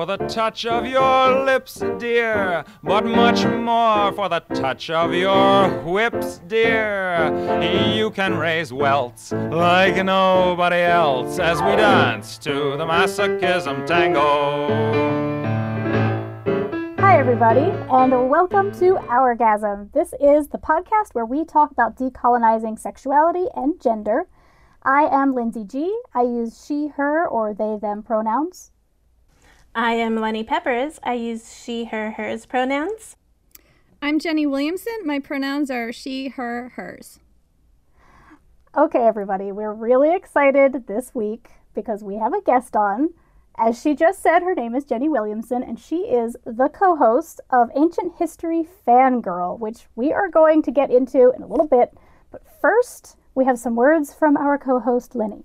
for the touch of your lips, dear, but much more for the touch of your whips, dear. You can raise welts like nobody else as we dance to the masochism tango. Hi, everybody, and welcome to Hourgasm. This is the podcast where we talk about decolonizing sexuality and gender. I am Lindsay G. I use she, her, or they, them pronouns. I am Lenny Peppers. I use she, her, hers pronouns. I'm Jenny Williamson. My pronouns are she, her, hers. Okay, everybody, we're really excited this week because we have a guest on. As she just said, her name is Jenny Williamson, and she is the co host of Ancient History Fangirl, which we are going to get into in a little bit. But first, we have some words from our co host, Lenny.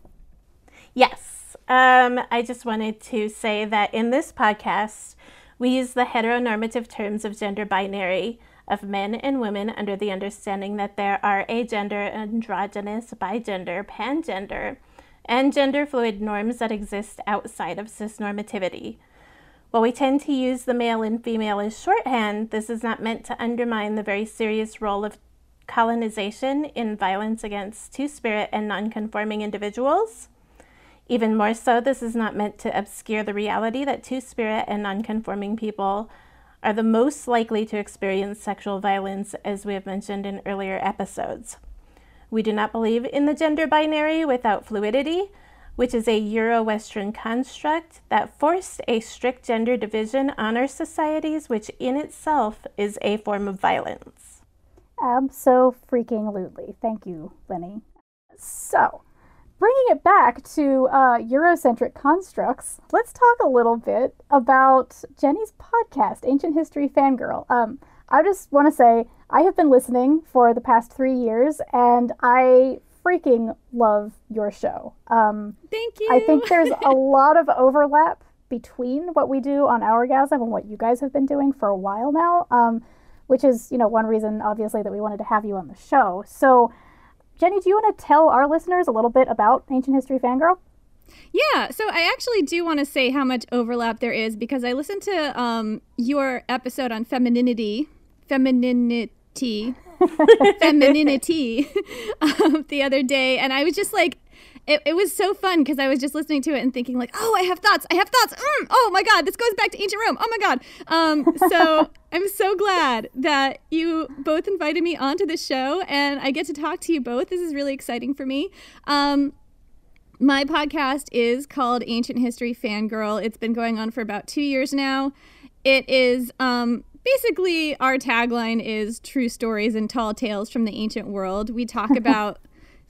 Yes. Um, I just wanted to say that in this podcast, we use the heteronormative terms of gender binary of men and women under the understanding that there are agender, androgynous, bigender, pangender, and gender fluid norms that exist outside of cisnormativity. While we tend to use the male and female as shorthand, this is not meant to undermine the very serious role of colonization in violence against two spirit and nonconforming individuals. Even more so, this is not meant to obscure the reality that two spirit and nonconforming people are the most likely to experience sexual violence, as we have mentioned in earlier episodes. We do not believe in the gender binary without fluidity, which is a Euro Western construct that forced a strict gender division on our societies, which in itself is a form of violence. Abso freaking lutely. Thank you, Lenny. So, bringing it back to uh, Eurocentric constructs, let's talk a little bit about Jenny's podcast, Ancient History Fangirl. Um, I just want to say I have been listening for the past three years, and I freaking love your show. Um, Thank you. I think there's a lot of overlap between what we do on Hourgasm and what you guys have been doing for a while now. Um, which is, you know, one reason obviously that we wanted to have you on the show. So, Jenny, do you want to tell our listeners a little bit about Ancient History Fangirl? Yeah, so I actually do want to say how much overlap there is because I listened to um, your episode on femininity, femininity, femininity um, the other day, and I was just like, it, it was so fun because I was just listening to it and thinking like, oh, I have thoughts. I have thoughts. Mm, oh my God, this goes back to ancient Rome. Oh my God. Um, so I'm so glad that you both invited me onto the show and I get to talk to you both. This is really exciting for me. Um, my podcast is called Ancient History Fangirl. It's been going on for about two years now. It is um, basically our tagline is true stories and tall tales from the ancient world. We talk about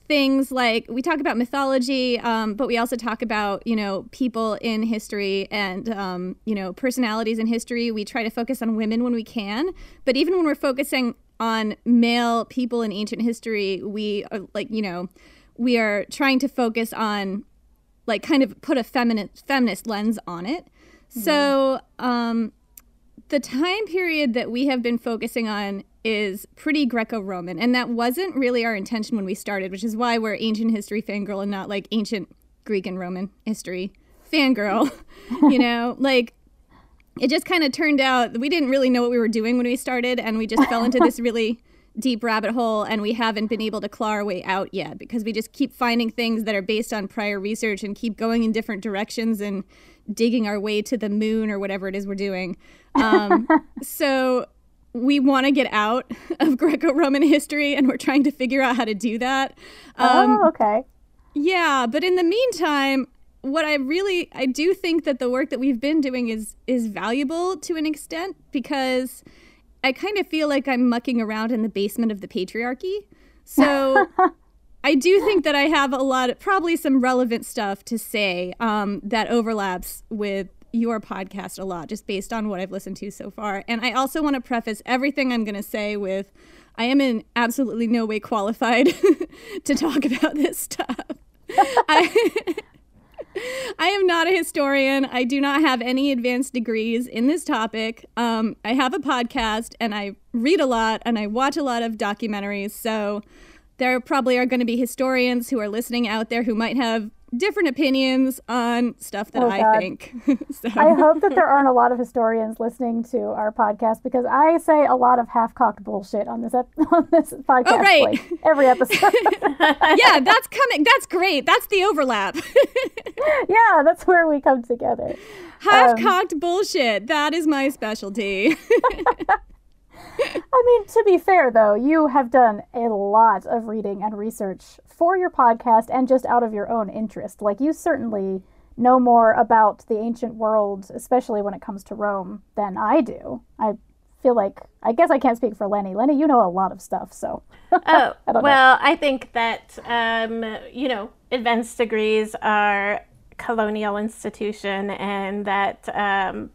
things like we talk about mythology, um, but we also talk about you know people in history and um, you know personalities in history. We try to focus on women when we can, but even when we're focusing on male people in ancient history, we are like you know we are trying to focus on like kind of put a feminist feminist lens on it. So um, the time period that we have been focusing on is pretty Greco-Roman, and that wasn't really our intention when we started, which is why we're ancient history fangirl and not like ancient Greek and Roman history fangirl. you know, like it just kind of turned out we didn't really know what we were doing when we started, and we just fell into this really deep rabbit hole, and we haven't been able to claw our way out yet because we just keep finding things that are based on prior research and keep going in different directions and digging our way to the moon or whatever it is we're doing. Um, so we want to get out of Greco-Roman history, and we're trying to figure out how to do that. Um, oh, okay. Yeah, but in the meantime, what I really I do think that the work that we've been doing is is valuable to an extent because I kind of feel like I'm mucking around in the basement of the patriarchy. So I do think that I have a lot of probably some relevant stuff to say um, that overlaps with your podcast a lot, just based on what I've listened to so far. And I also want to preface everything I'm going to say with I am in absolutely no way qualified to talk about this stuff. I, I am not a historian. I do not have any advanced degrees in this topic. Um, I have a podcast and I read a lot and I watch a lot of documentaries. So there probably are going to be historians who are listening out there who might have different opinions on stuff that Oh, I God. think. so, I hope that there aren't a lot of historians listening to our podcast because I say a lot of half-cocked bullshit on this ep- on this oh, podcast. Oh, right. like, every episode. yeah, that's coming. That's great. That's the overlap. yeah, that's where we come together. Half cocked um, bullshit. That is my specialty. I mean, to be fair, though, you have done a lot of reading and research for your podcast and just out of your own interest. Like, you certainly know more about the ancient world, especially when it comes to Rome, than I do. I feel like, I guess I can't speak for Lenny. Lenny, you know a lot of stuff, so. Oh, know. well, I think that, um, you know, advanced degrees are colonial institution and that um,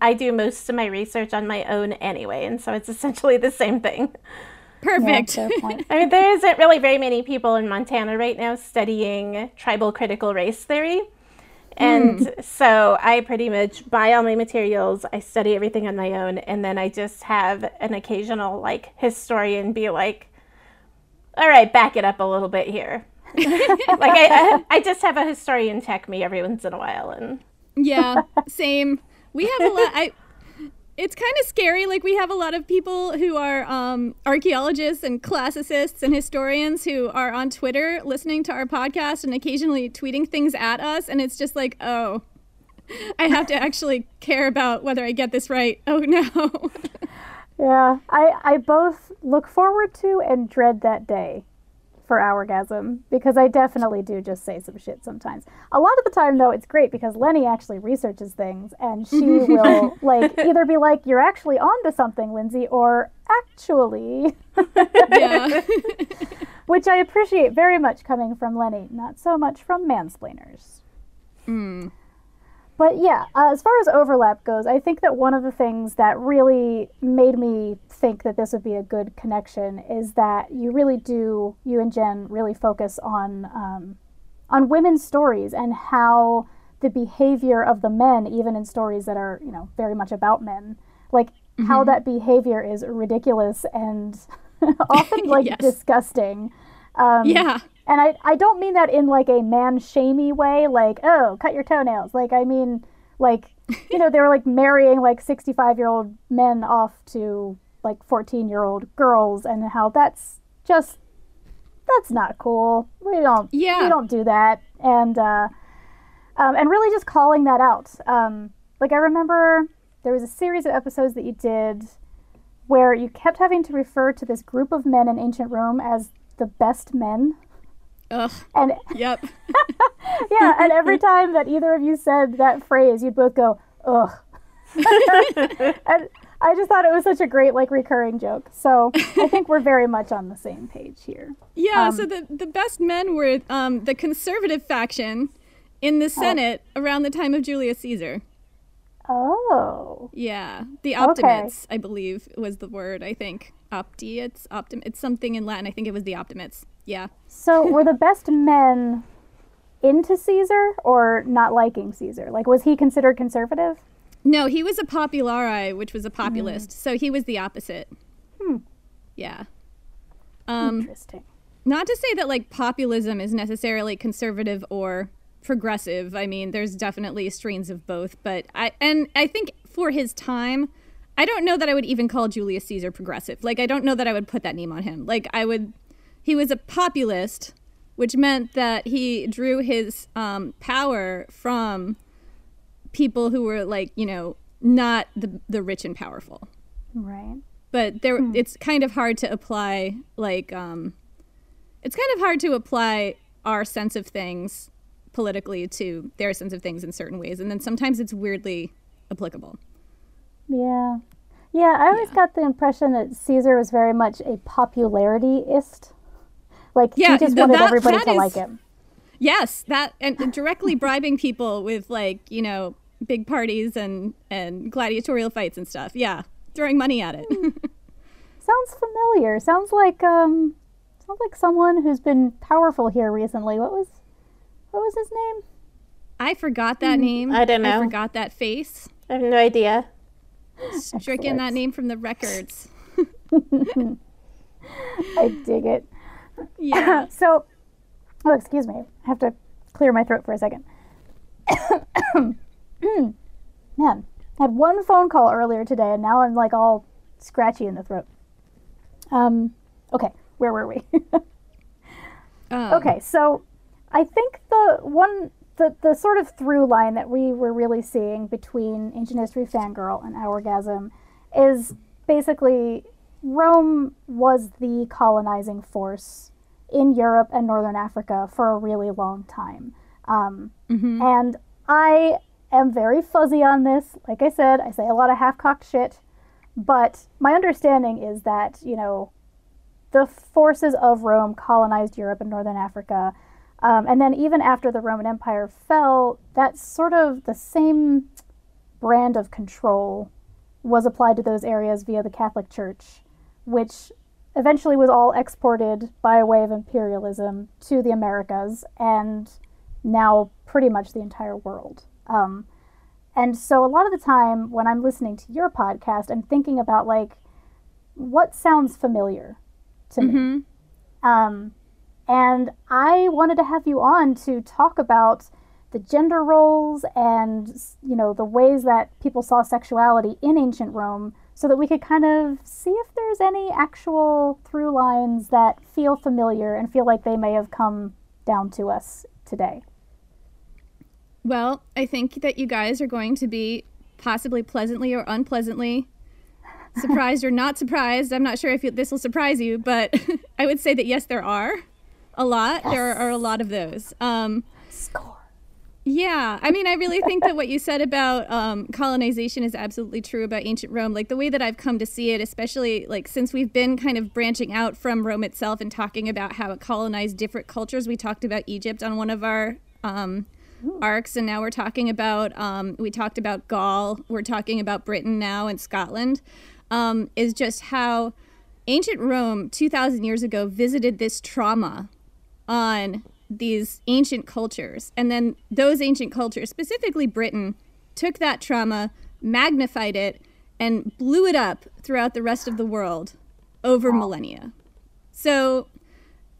I do most of my research on my own anyway. And so it's essentially the same thing. Perfect. fair point. I mean, there isn't really very many people in Montana right now studying tribal critical race theory. And hmm. so I pretty much buy all my materials, I study everything on my own, and then I just have an occasional like historian be like, all right, back it up a little bit here. like I, I just have a historian check me every once in a while and yeah, same. We have a lot. I. It's kind of scary. Like we have a lot of people who are um, archaeologists and classicists and historians who are on Twitter listening to our podcast and occasionally tweeting things at us, and it's just like, oh, I have to actually care about whether I get this right. Oh no. Yeah, I, I both look forward to and dread that day for Hourgasm because I definitely do just say some shit sometimes. A lot of the time, though, it's great because Lenny actually researches things and she will like either be like, "You're actually onto something, Lindsay," or "Actually," which I appreciate very much coming from Lenny, not so much from mansplainers. Mm. But yeah, uh, as far as overlap goes, I think that one of the things that really made me think that this would be a good connection is that you really do, you and Jen really focus on um, on women's stories and how the behavior of the men, even in stories that are you know very much about men, like how that behavior is ridiculous and often like Yes. disgusting. Um, yeah. And I, I don't mean that in like a man shamey way, like, oh, cut your toenails. Like, I mean, like, you know, they were like marrying like 65 year old men off to like 14 year old girls, and how that's just, that's not cool. We don't, Yeah. we don't do that. And, uh, um, and really just calling that out. Um, like, I remember there was a series of episodes that you did where you kept having to refer to this group of men in ancient Rome as the best men. Ugh. And Yep. yeah, and every time that either of you said that phrase, you'd both go, ugh. and I just thought it was such a great, like, recurring joke. So I think we're very much on the same page here. Yeah, Um, so the, the best men were um, the conservative faction in the Senate around the time of Julius Caesar. Oh. Yeah, the Optimates, I believe, was the word. I think Optiates, optim. It's something in Latin. I think it was the Optimates. Yeah. So were the best men into Caesar or not liking Caesar? Like, was he considered conservative? No, he was a populari, which was a populist. So he was the opposite. Hmm. Yeah. Um, Interesting. not to say that like populism is necessarily conservative or progressive. I mean, there's definitely strains of both, but I and I think for his time, I don't know that I would even call Julius Caesar progressive. Like I don't know that I would put that name on him. Like I would he was a populist, which meant that he drew his um, power from people who were like, you know, not the the rich and powerful Right. but there it's kind of hard to apply like um it's kind of hard to apply our sense of things politically to their sense of things in certain ways and then sometimes it's weirdly applicable Yeah. Yeah, I always got the impression that Caesar was very much a popularityist. Like, Yeah, he just th- wanted that- everybody that to is- like him. yes that and directly bribing people with like you know big parties and and gladiatorial fights and stuff yeah throwing money at it Sounds familiar. Sounds like um sounds like someone who's been powerful here recently. What was what was his name? i forgot that name I don't know. i forgot that face I have no idea. stricken that name from the records I dig it. Yeah So, oh, excuse me. I have to clear my throat for a second. Man, I had one phone call earlier today, and now I'm like all scratchy in the throat. Um, okay, where were we? Um, okay, so I think the one the, the sort of through line that we were really seeing between Ancient History Fangirl and Hourgasm is basically Rome was the colonizing force in Europe and Northern Africa for a really long time. Um, And I am very fuzzy on this. Like I said, I say a lot of half cocked shit. But my understanding is that, you know, the forces of Rome colonized Europe and Northern Africa. Um, and then even after the Roman Empire fell, that sort of the same brand of control was applied to those areas via the Catholic Church, which eventually was all exported by way of imperialism to the Americas and now pretty much the entire world. Um, and so a lot of the time when I'm listening to your podcast, I'm thinking about like what sounds familiar to me. Um, and I wanted to have you on to talk about the gender roles and you know the ways that people saw sexuality in ancient Rome so that we could kind of see if there's any actual through lines that feel familiar and feel like they may have come down to us today. Well, I think that you guys are going to be possibly pleasantly or unpleasantly surprised or not surprised. I'm not sure if you, this will surprise you, but I would say that yes, there are a lot. There are a lot of those. Um. Yeah, I mean, I really think that what you said about um, colonization is absolutely true about ancient Rome. Like the way that I've come to see it, especially like since we've been kind of branching out from Rome itself and talking about how it colonized different cultures. We talked about Egypt on one of our um, arcs, and now we're talking about um, we talked about Gaul. We're talking about Britain now and Scotland. Um, is just how ancient Rome, two thousand years ago, visited this trauma on these ancient cultures. And then those ancient cultures, specifically Britain, took that trauma, magnified it, and blew it up throughout the rest of the world over millennia. So,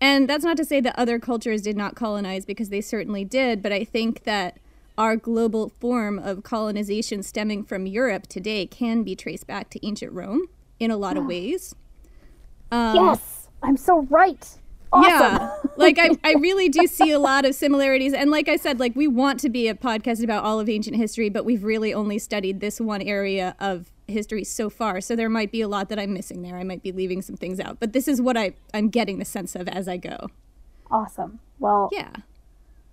and that's not to say that other cultures did not colonize because they certainly did, but I think that our global form of colonization stemming from Europe today can be traced back to ancient Rome in a lot of ways. Um, yes, I'm so right. Awesome. yeah. like I, I really do see a lot of similarities. And like I said, like we want to be a podcast about all of ancient history, but we've really only studied this one area of history so far. So there might be a lot that I'm missing there. I might be leaving some things out. But this is what I, I'm getting the sense of as I go. Awesome. Well, Yeah.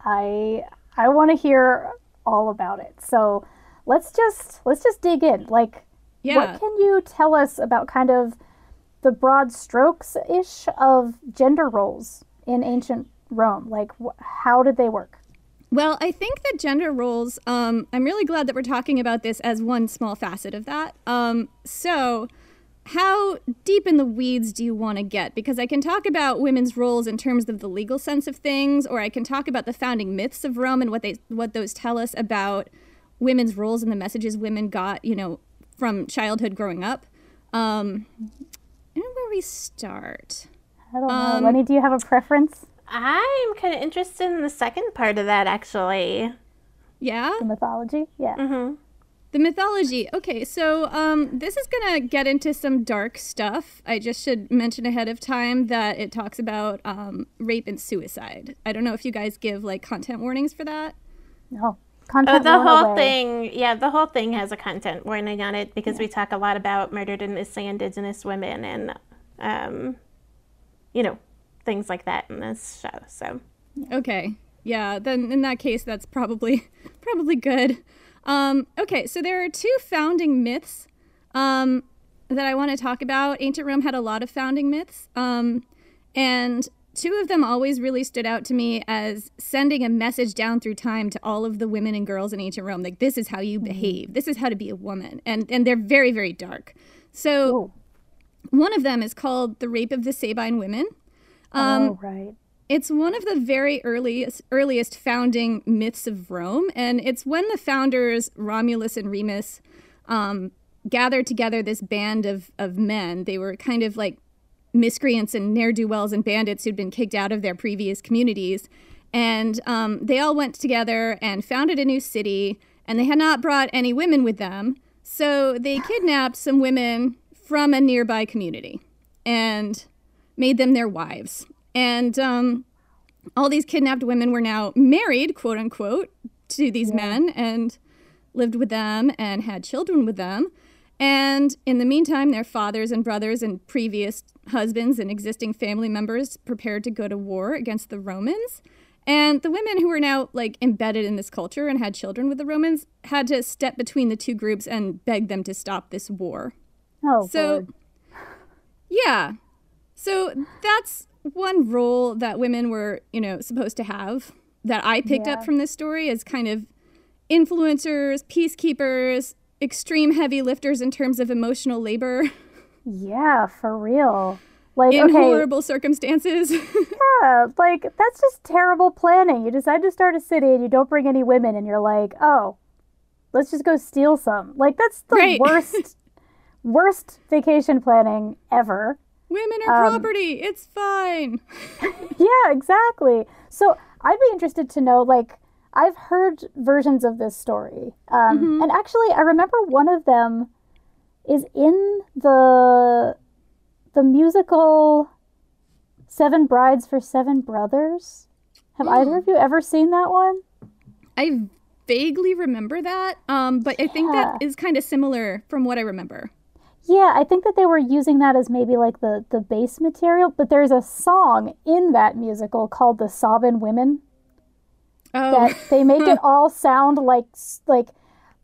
I I want to hear all about it. So let's just let's just dig in. Like, Yeah. what can you tell us about kind of the broad strokes ish of gender roles in ancient Rome? Like, wh- how did they work? Well, I think that gender roles, um, I'm really glad that we're talking about this as one small facet of that. Um, so, how deep in the weeds do you want to get? Because I can talk about women's roles in terms of the legal sense of things, or I can talk about the founding myths of Rome and what they what those tell us about women's roles and the messages women got, you know, from childhood growing up. Um, I don't know where we start. I don't Um, know. Lenny, do you have a preference? I'm kind of interested in the second part of that, actually. Yeah. The mythology? Yeah. The mythology. Okay, so um, this is gonna get into some dark stuff. I just should mention ahead of time that it talks about um, rape and suicide. I don't know if you guys give like content warnings for that. No. Oh, the whole away. thing, yeah, the whole thing has a content warning on it because we talk a lot about murdered and missing Indigenous women and, um, you know, things like that in this show. So, Okay, yeah. Then in that case, that's probably probably good. Um, okay, so there are two founding myths um, that I want to talk about. Ancient Rome had a lot of founding myths, um, and two of them always really stood out to me as sending a message down through time to all of the women and girls in ancient Rome. Like, this is how you behave. This is how to be a woman, and and they're very very dark. So one of them is called the Rape of the Sabine Women. oh, right. It's one of the very earliest earliest founding myths of Rome, and it's when the founders Romulus and Remus um, gathered together this band of of men. They were kind of like miscreants and ne'er do wells and bandits who'd been kicked out of their previous communities, And um, they all went together and founded a new city, and they had not brought any women with them. So they kidnapped some women from a nearby community and made them their wives. And um, all these kidnapped women were now married, quote unquote, to these men and lived with them and had children with them. And in the meantime, their fathers and brothers and previous husbands and existing family members prepared to go to war against the Romans. And the women who were now like embedded in this culture and had children with the Romans had to step between the two groups and beg them to stop this war. Oh, So, Lord. yeah. So that's one role that women were, you know, supposed to have that I picked Yeah. up from this story as kind of influencers, peacekeepers, extreme heavy lifters in terms of emotional labor yeah, for real. Like, in okay, horrible circumstances. yeah, like that's just terrible planning. You decide to start a city and you don't bring any women, and you're like, oh, let's just go steal some. Like that's the Right. worst, worst vacation planning ever. women are Um, property. It's fine. Yeah, exactly. So I'd be interested to know, like, I've heard versions of this story, um, and actually, I remember one of them is in the the musical Seven Brides for Seven Brothers. Have either of you ever seen that one? I vaguely remember that, um, but I think that is kind of similar from what I remember. Yeah, I think that they were using that as maybe like the the base material, but there's a song in that musical called "The Sobbin' Women." Oh, that they make it all sound like like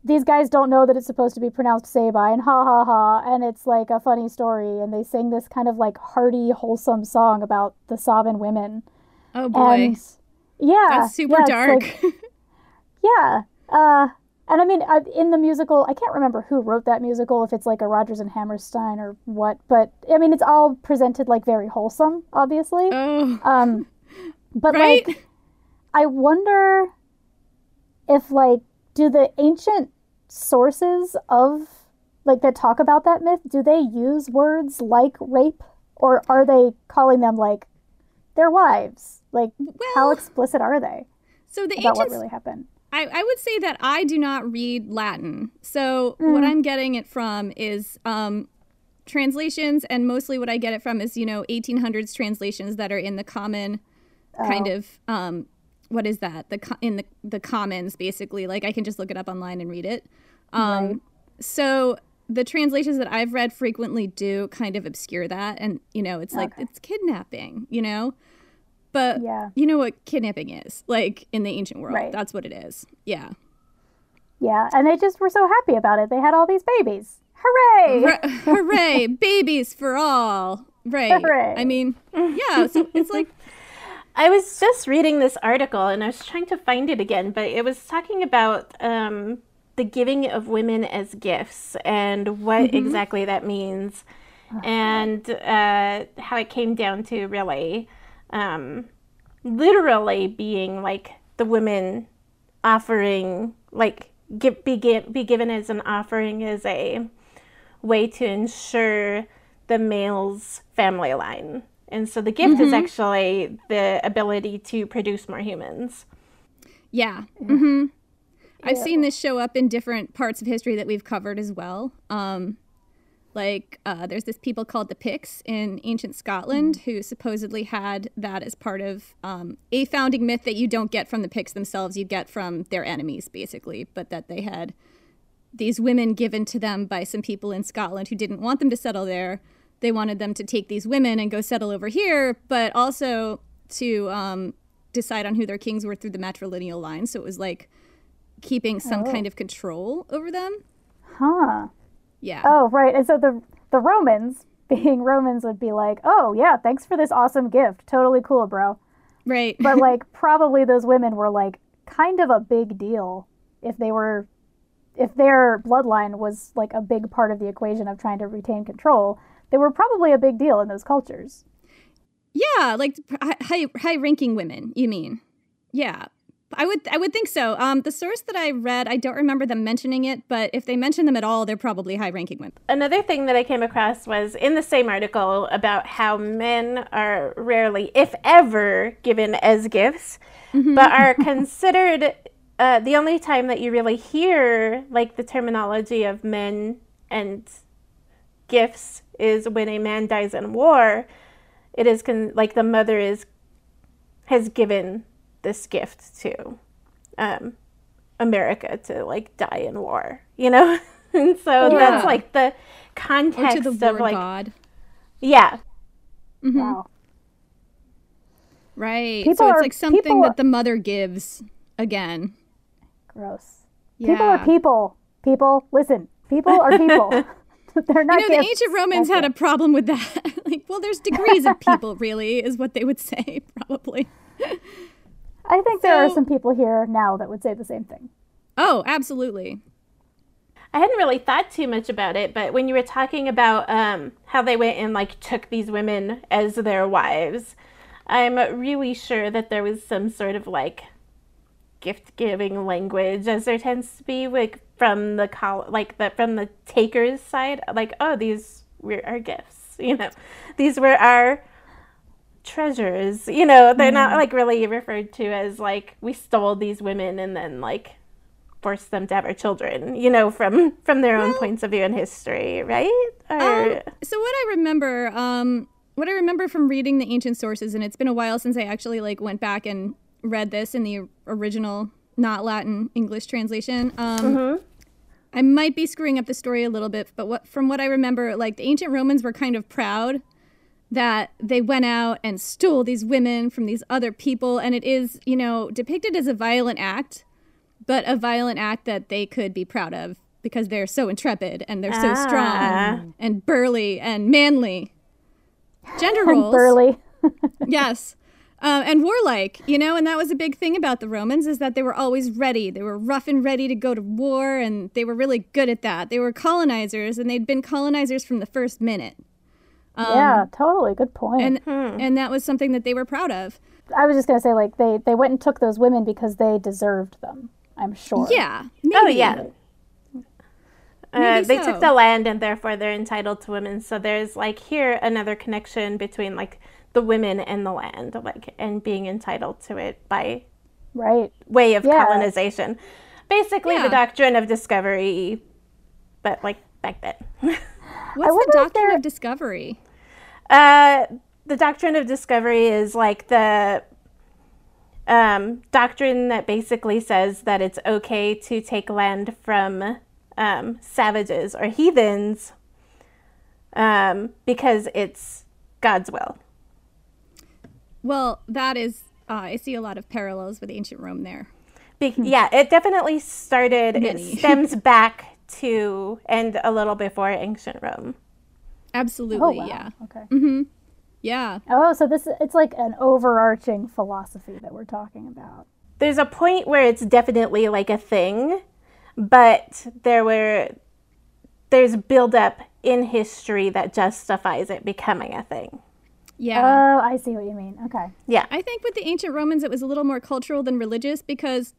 these guys don't know that it's supposed to be pronounced Sabine, ha ha ha, and it's like a funny story, and they sing this kind of like hearty, wholesome song about the sobbing women, oh boy, and yeah, that's super yeah, dark. like- yeah, uh, and I mean, uh, in the musical, I can't remember who wrote that musical, if it's like a Rodgers and Hammerstein or what, but I mean, it's all presented like very wholesome, obviously. oh, Um, but Right? like, I wonder if like, do the ancient sources of like that talk about that myth, do they use words like rape, or are they calling them like their wives? Like, how explicit are they so the about what really happened? I, I would say that I do not read Latin. So what I'm getting it from is um, translations, and mostly what I get it from is, you know, 1800s translations that are in the common kind of, um, what is that? The co- In the, the commons, basically. Like I can just look it up online and read it. Um, So the translations that I've read frequently do kind of obscure that. And, you know, it's like, it's kidnapping, you know? But Yeah. you know what kidnapping is, like in the ancient world. Right. That's what it is. Yeah. Yeah, and they just were so happy about it. They had all these babies. Hooray! Hur- hooray, babies for all. Right. Hooray. I mean, yeah. So it's like, I was just reading this article and I was trying to find it again, but it was talking about um, the giving of women as gifts and what exactly that means and uh, how it came down to really um, literally being like the women offering, like, give, be, be given as an offering as a way to ensure the male's family line. And so the gift is actually the ability to produce more humans. yeah. hmm I've seen this show up in different parts of history that we've covered as well. Um, like, uh, there's this people called the Picts in ancient Scotland who supposedly had that as part of um, a founding myth that you don't get from the Picts themselves, you get from their enemies, basically, but that they had these women given to them by some people in Scotland who didn't want them to settle there. They wanted them to take these women and go settle over here, but also to um, decide on who their kings were through the matrilineal line. So it was like keeping some kind of control over them. Huh. Yeah. Oh, right. And so the the Romans, being Romans, would be like, "Oh yeah, thanks for this awesome gift. Totally cool, bro." Right. But like, probably those women were like kind of a big deal if they were, if their bloodline was like a big part of the equation of trying to retain control. They were probably a big deal in those cultures. yeah, like high high ranking women, you mean. Yeah. I would I would think so. Um, the source that I read, I don't remember them mentioning it, but if they mention them at all, they're probably high-ranking women. Another thing that I came across was in the same article about how men are rarely, if ever, given as gifts, but are considered. Uh, the only time that you really hear like the terminology of men and gifts is when a man dies in war. It is con- like the mother is has given this gift to um, America to like die in war, you know? and so Yeah. that's like the Or context to the of war like, god. yeah, Wow. Right. People so it's are- like something people- that the mother gives again. Gross. Yeah. People are people. People, listen. People are people. They're not You know, the ancient Romans That's had a problem with that. like, well, there's degrees of people, really, is what they would say, probably. I think there are some people here now that would say the same thing. Oh, absolutely. I hadn't really thought too much about it, but when you were talking about um, how they went and like took these women as their wives, I'm really sure that there was some sort of like gift giving language, as there tends to be like from the col- like the from the takers side, like oh these were our gifts, you know, these were our treasures, you know. They're not like really referred to as like we stole these women and then like forced them to have our children, you know, from from their own points of view in history, right? Or Um, so what I remember, um, what I remember from reading the ancient sources, and it's been a while since I actually like went back and read this in the original, not Latin English translation. Um, I might be screwing up the story a little bit, but what from what I remember, like the ancient Romans were kind of proud that they went out and stole these women from these other people, and it is, you know, depicted as a violent act, but a violent act that they could be proud of because they're so intrepid and they're so Ah. strong and burly and manly. Gender roles, Burly. yes, um, and warlike. You know, and that was a big thing about the Romans is that they were always ready. They were rough and ready to go to war, and they were really good at that. They were colonizers, and they'd been colonizers from the first minute. Yeah, totally. Good point. and and that was something that they were proud of. I was just gonna say, like they they went and took those women because they deserved them. I'm sure. Yeah. oh yeah. Uh, they so. took the land and therefore they're entitled to women. So there's like here another connection between like the women and the land, like and being entitled to it by Right. way of Yeah. colonization. Basically, Yeah. the doctrine of discovery, but like back then. What's the doctrine of discovery? Uh, the doctrine of discovery is like the um, doctrine that basically says that it's okay to take land from um, savages or heathens um, because it's God's will. Well, that is. Uh, I see a lot of parallels with ancient Rome there. Be- yeah, it definitely started, Many. it stems back to and a little before ancient Rome. Absolutely. Oh wow. Yeah. Okay. Yeah. Oh, so this it's like an overarching philosophy that we're talking about. there's a point where it's definitely like a thing, but there were there's buildup in history that justifies it becoming a thing. Yeah. Oh, I see what you mean. Okay. Yeah. I think with the ancient Romans, it was a little more cultural than religious because,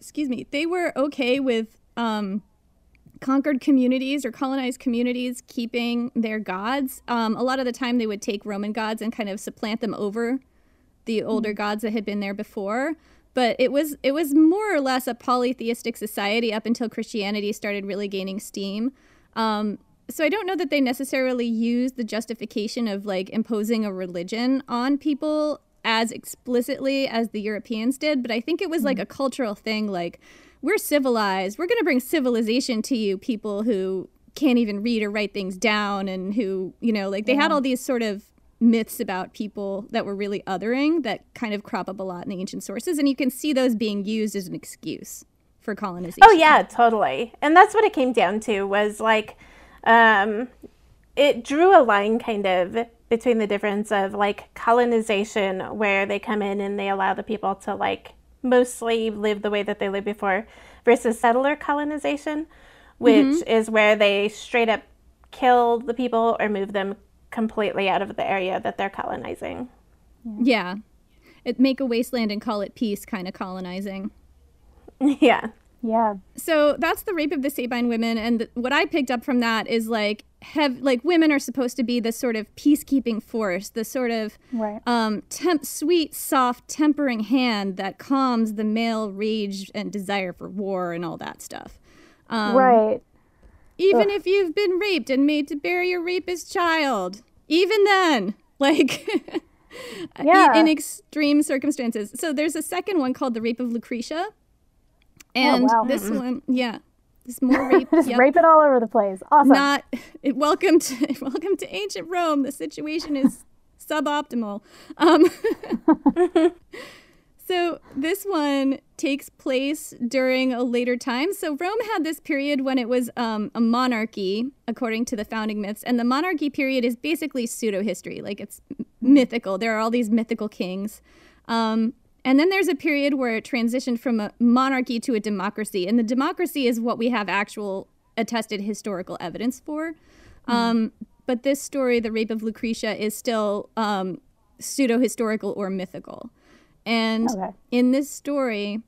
excuse me, they were okay with um, conquered communities or colonized communities keeping their gods. Um, a lot of the time, they would take Roman gods and kind of supplant them over the older gods that had been there before. But it was it was more or less a polytheistic society up until Christianity started really gaining steam. Um, so I don't know that they necessarily used the justification of like imposing a religion on people as explicitly as the Europeans did, but I think it was like a cultural thing like we're civilized. We're going to bring civilization to you people who can't even read or write things down and who, you know, like they had all these sort of myths about people that were really othering that kind of crop up a lot in the ancient sources and you can see those being used as an excuse for colonization. Oh yeah, totally. And that's what it came down to was like um it drew a line kind of between the difference of like colonization where they come in and they allow the people to like mostly live the way that they lived before versus settler colonization which mm-hmm. is where they straight up kill the people or move them completely out of the area that they're colonizing. Yeah. it make a wasteland and call it peace kind of colonizing. yeah. Yeah. So that's the rape of the Sabine women, and th- what I picked up from that is like have like women are supposed to be this sort of peacekeeping force, the sort of Right. um, temp- sweet, soft, tempering hand that calms the male rage and desire for war and all that stuff. Um, right. Even if you've been raped and made to bury your rapist child, even then, like. in- Yeah. In extreme circumstances. So there's a second one called The Rape of Lucretia. And wow. this one, yeah. This more rape. Just yep. rape it all over the place. Awesome. Not it, welcome to welcome to ancient Rome. The situation is suboptimal. Um, so this one takes place during a later time. So Rome had this period when it was um, a monarchy, according to the founding myths, and the monarchy period is basically pseudo history. Like it's mythical. There are all these mythical kings. Um, and then there's a period where it transitioned from a monarchy to a democracy. And the democracy is what we have actual attested historical evidence for. Um, but this story, The Rape of Lucretia, is still um, pseudo historical or mythical. And Okay. in this story,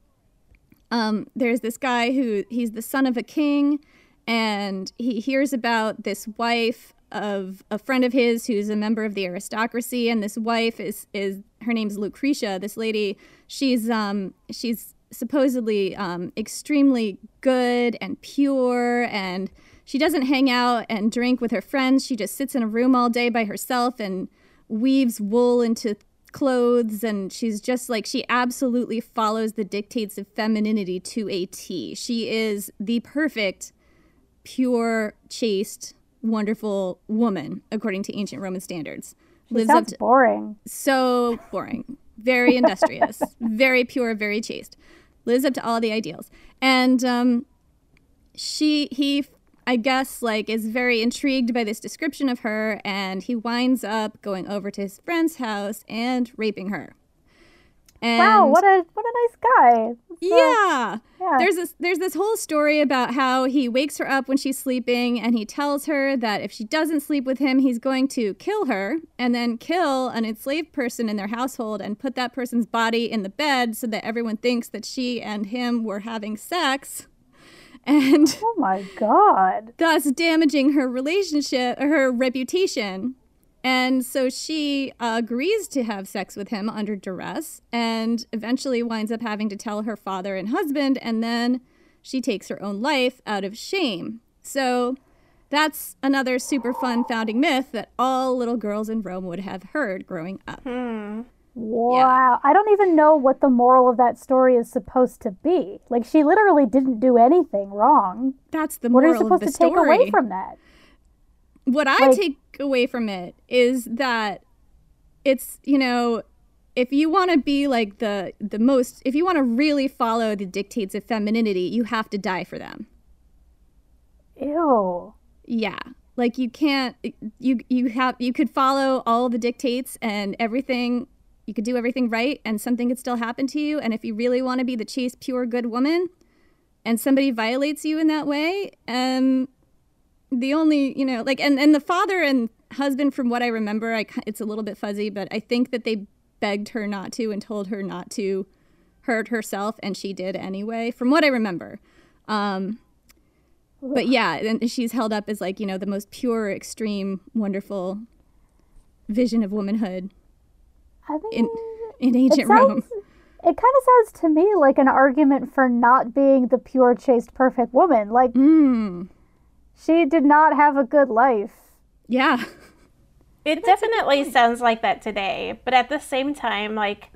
um, there's this guy who he's the son of a king, and he hears about this wife of a friend of his who's a member of the aristocracy, and this wife is is her name's Lucretia. This lady, she's um she's supposedly um, extremely good and pure, and she doesn't hang out and drink with her friends. She just sits in a room all day by herself and weaves wool into clothes and she's just like she absolutely follows the dictates of femininity to a T. She is the perfect pure, chaste, wonderful woman according to ancient Roman standards. Lives up to boring. so boring, very industrious, very pure, very chaste. Lives up to all the ideals. And um, she, he, I guess, like, is very intrigued by this description of her, and he winds up going over to his friend's house and raping her. And Wow, what a what a nice guy. yeah. Yeah. There's this there's this whole story about how he wakes her up when she's sleeping and he tells her that if she doesn't sleep with him, he's going to kill her and then kill an enslaved person in their household and put that person's body in the bed so that everyone thinks that she and him were having sex. And Oh my god. thus damaging her relationship, her reputation. And so she uh, agrees to have sex with him under duress and eventually winds up having to tell her father and husband, and then she takes her own life out of shame. So that's another super fun founding myth that all little girls in Rome would have heard growing up. Wow. I don't even know what the moral of that story is supposed to be. Like she literally didn't do anything wrong. That's the What are you moral of supposed the to take story. away from that? What I Like- take away from it is that it's you know if you want to be like the the most if you want to really follow the dictates of femininity you have to die for them. Ew. yeah. Like you can't you you have you could follow all the dictates and everything you could do everything right and something could still happen to you. And if you really want to be the chaste pure good woman and somebody violates you in that way and the only you know like and and the father and husband from what i remember i it's a little bit fuzzy but i think that they begged her not to and told her not to hurt herself and she did anyway from what i remember. Um but yeah and she's held up as like you know the most pure extreme wonderful vision of womanhood I mean, in in it ancient sounds, rome. it kind of sounds to me like an argument for not being the pure, chaste, perfect woman. Like mm, she did not have a good life. yeah It definitely sounds like that today, but at the same time, like,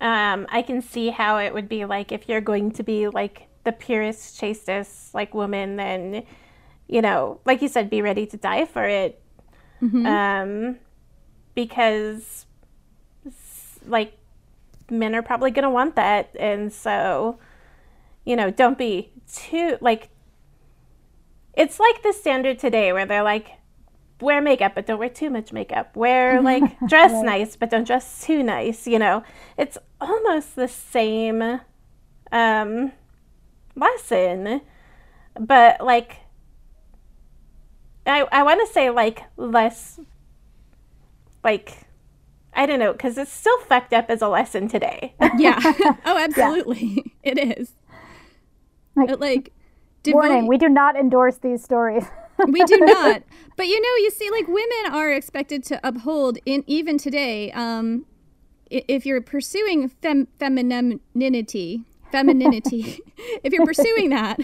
um, I can see how it would be like if you're going to be like the purest, chastest like woman, then, you know, like you said, be ready to die for it, um, because, like, men are probably gonna want that, and so, you know, don't be too like. It's like the standard today where they're like, wear makeup, but don't wear too much makeup. Wear like dress nice, but don't dress too nice. You know, it's almost the same um, lesson, but like I I want to say like less like I don't know, because it's still fucked up as a lesson today. Yeah. oh, absolutely. It is. Like, But, like Warning: devote- We do not endorse these stories. we do not. But you know, you see, like women are expected to uphold in even today. Um, if you're pursuing fem- femininity, femininity, if you're pursuing that,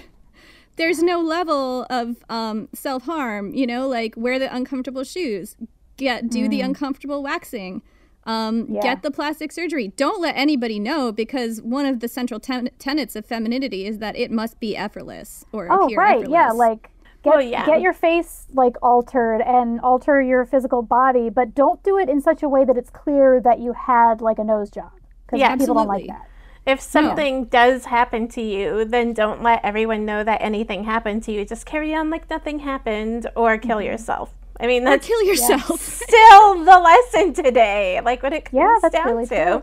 there's no level of um, self harm. You know, like wear the uncomfortable shoes, get do the uncomfortable waxing. Um, Yeah. Get the plastic surgery. Don't let anybody know because one of the central ten- tenets of femininity is that it must be effortless or oh, appear right. Yeah, effortless. like get Well, yeah. get your face like altered and alter your physical body, but don't do it in such a way that it's clear that you had like a nose job because Yeah, people don't like absolutely. that. If something does happen to you, then don't let everyone know that anything happened to you. Just carry on like nothing happened or kill Mm-hmm. yourself. I mean, or that's kill yourself. still the lesson today. Like what it comes Yeah, that's down really to. true.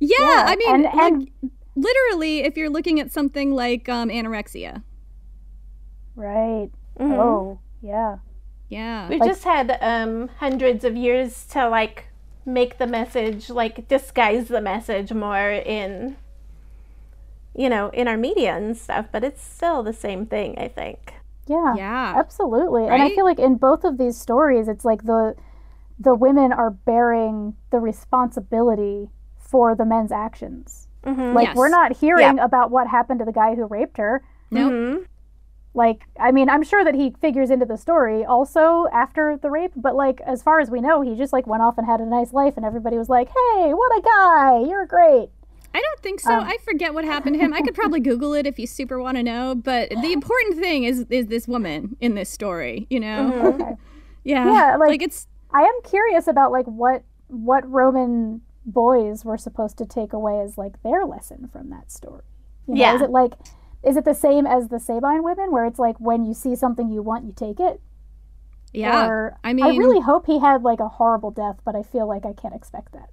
Yeah, I mean, and- like, literally, if you're looking at something like um, anorexia, Right. Mhm. Oh, yeah. yeah, We've Like- just had um, hundreds of years to like make the message, like disguise the message more in, you know, in our media and stuff. But it's still the same thing, I think. Yeah. yeah, Absolutely. And I feel like in both of these stories it's like the the women are bearing the responsibility for the men's actions. Mm-hmm. Like Yes. we're not hearing about what happened to the guy who raped her. Nope. Mm-hmm. Like I mean, I'm sure that he figures into the story also after the rape, but like as far as we know, he just like went off and had a nice life and everybody was like, "Hey, what a guy. You're great." I don't think so. Um, I forget what happened to him. I could probably Google it if you super want to know. But the important thing is is this woman in this story. You know, Okay. yeah, Mm-hmm. Yeah, like- it's I am curious about like what what Roman boys were supposed to take away as like their lesson from that story. You know, Yeah. Is it like is it the same as the Sabine women where it's like when you see something you want, you take it? yeah. Or I mean, I really hope he had like a horrible death, but I feel like I can't expect that.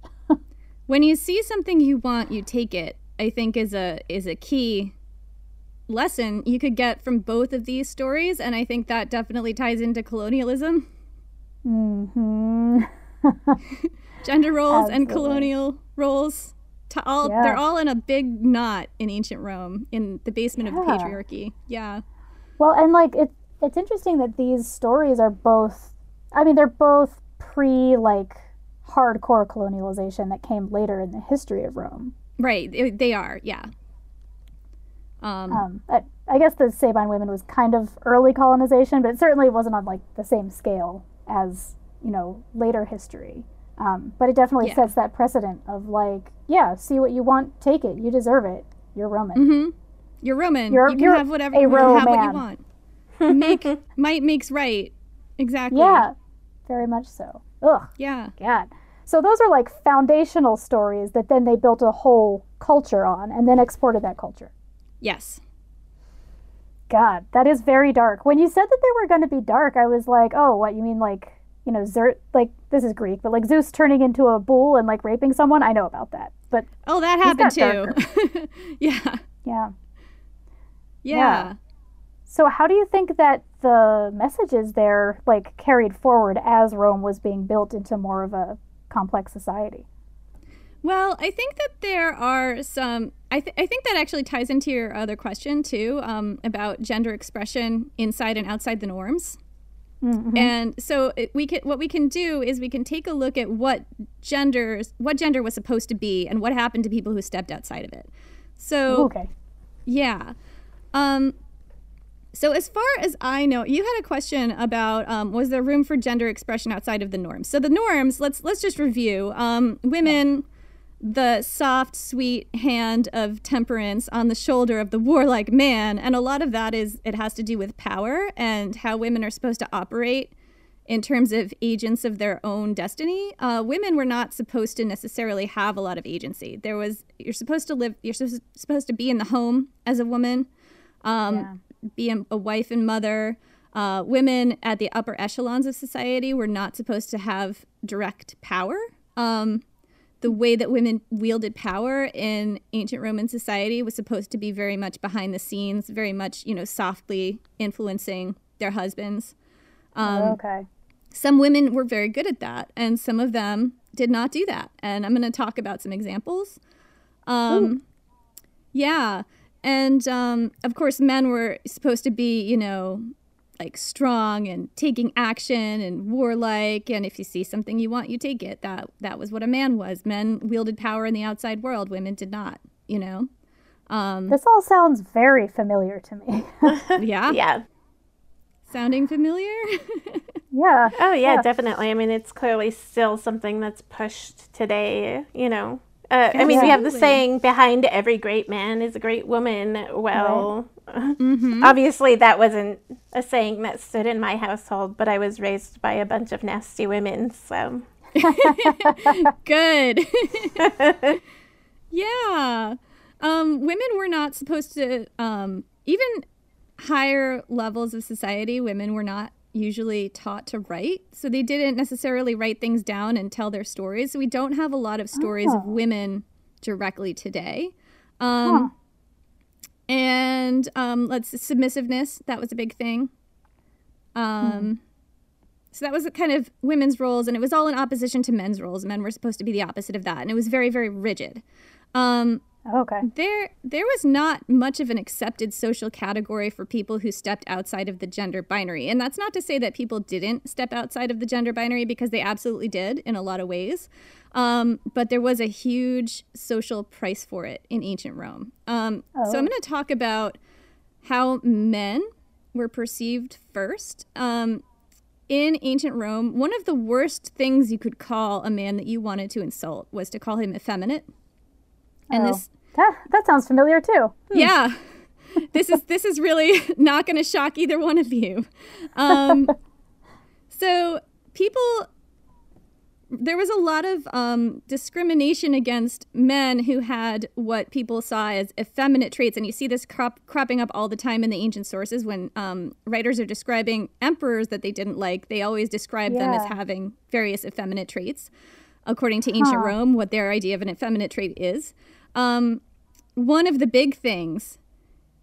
When you see something you want, you take it. I think is a is a key lesson you could get from both of these stories, and I think that definitely ties into colonialism. Mm-hmm. gender roles and colonial roles to all Yeah. they're all in a big knot in ancient rome in the basement of the patriarchy yeah Well, and like it, it's interesting that these stories are both. I mean, they're both pre like hardcore colonialization that came later in the history of Rome. right they, are yeah um, Um, I, I guess the Sabine women was kind of early colonization, but it certainly wasn't on like the same scale as you know later history. Um, but it definitely Yeah. sets that precedent of like, yeah, see what you want, take it, you deserve it. You're Roman. mhm. you're roman You're- you can you're have whatever a you have what you want make might makes right exactly Yeah, very much so. Ugh, yeah God. So those are like foundational stories that then they built a whole culture on and then exported that culture. yes God, that is very dark. When you said that they were going to be dark, I was like, oh, what you mean, like you know, Zert? Like this is Greek, but like Zeus turning into a bull and like raping someone. I know about that, but oh that happened too yeah yeah. yeah So how do you think that the messages there like carried forward as Rome was being built into more of a complex society? Well, I think that there are some. I, th- I think that actually ties into your other question too um, about gender expression inside and outside the norms. And so it, we can what we can do is we can take a look at what genders what gender was supposed to be and what happened to people who stepped outside of it. So Okay. yeah. Um, so as far as I know, you had a question about um, was there room for gender expression outside of the norms? So the norms, let's let's just review. Um, women, the soft, sweet hand of temperance on the shoulder of the warlike man, and a lot of that is it has to do with power and how women are supposed to operate in terms of agents of their own destiny. Uh, women were not supposed to necessarily have a lot of agency. There was you're supposed to live, you're supposed to be in the home as a woman, um, Yeah. Be a, a wife and mother. Uh, women at the upper echelons of society were not supposed to have direct power. Um, the way that women wielded power in ancient Roman society was supposed to be very much behind the scenes, very much, you know, softly influencing their husbands. Um, okay. some women were very good at that, and some of them did not do that. And I'm going to talk about some examples. Um, yeah. And um, of course, men were supposed to be, you know, like strong and taking action and warlike. And if you see something you want, you take it. That that was what a man was. Men wielded power in the outside world. Women did not. You know. Um, This all sounds very familiar to me. yeah. Yeah. Sounding familiar? yeah. Oh yeah, definitely. I mean, it's clearly still something that's pushed today. You know, uh, I mean, we have the saying "behind every great man is a great woman." Well, obviously that wasn't a saying that stood in my household, but I was raised by a bunch of nasty women, so Good. yeah. Um, women were not supposed to, um, even higher levels of society, women were not usually taught to write. So they didn't necessarily write things down and tell their stories. So we don't have a lot of stories of women directly today. Um, And um, let's submissiveness, that was a big thing. Um, So that was kind of women's roles, and it was all in opposition to men's roles. Men were supposed to be the opposite of that, and it was very, very rigid. Um, Okay. there, there was not much of an accepted social category for people who stepped outside of the gender binary, and that's not to say that people didn't step outside of the gender binary because they absolutely did in a lot of ways. Um, but there was a huge social price for it in ancient Rome. Um, So I'm going to talk about how men were perceived first. Um, in ancient Rome, one of the worst things you could call a man that you wanted to insult was to call him effeminate. And Oh. this, That, that sounds familiar too. yeah, this is this is really not going to shock either one of you. Um, so people, there was a lot of um, discrimination against men who had what people saw as effeminate traits, and you see this crop, cropping up all the time in the ancient sources when um, writers are describing emperors that they didn't like. They always describe them as having various effeminate traits, according to ancient Rome, what their idea of an effeminate trait is. Um, one of the big things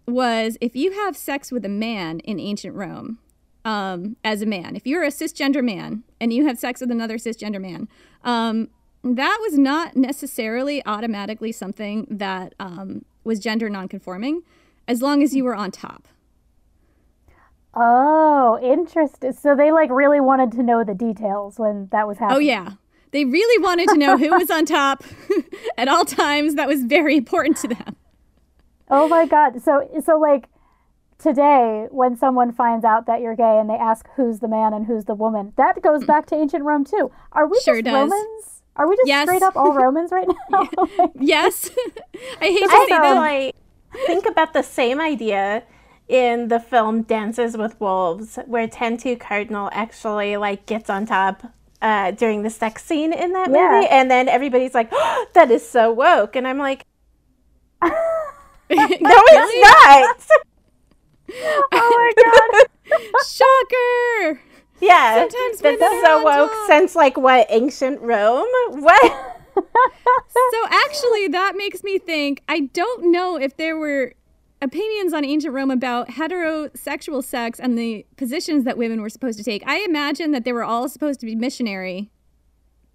was if you have sex with a man in ancient Rome, um, as a man, if you're a cisgender man and you have sex with another cisgender man, um, that was not necessarily automatically something that um, was gender nonconforming, as long as you were on top. Oh, interesting. So they like really wanted to know the details when that was happening. Oh yeah, they really wanted to know who was on top at all times. That was very important to them. Oh my god. So so like today when someone finds out that you're gay and they ask who's the man and who's the woman, that goes back to ancient Rome too. Are we Sure just does. Romans? Are we just Yes. straight up all Romans right now? Yes, I hate to I say that. actually think about the same idea in the film Dances with Wolves, where Tantoo Cardinal actually like gets on top uh, during the sex scene in that Yeah. movie, and then everybody's like, oh, "That is so woke," and I'm like, "No, it's not." oh my god. Shocker! Yeah, Sometimes that's so woke top. since like what ancient Rome? What? So actually, that makes me think. I don't know if there were opinions on ancient Rome about heterosexual sex and the positions that women were supposed to take. I imagine that they were all supposed to be missionary,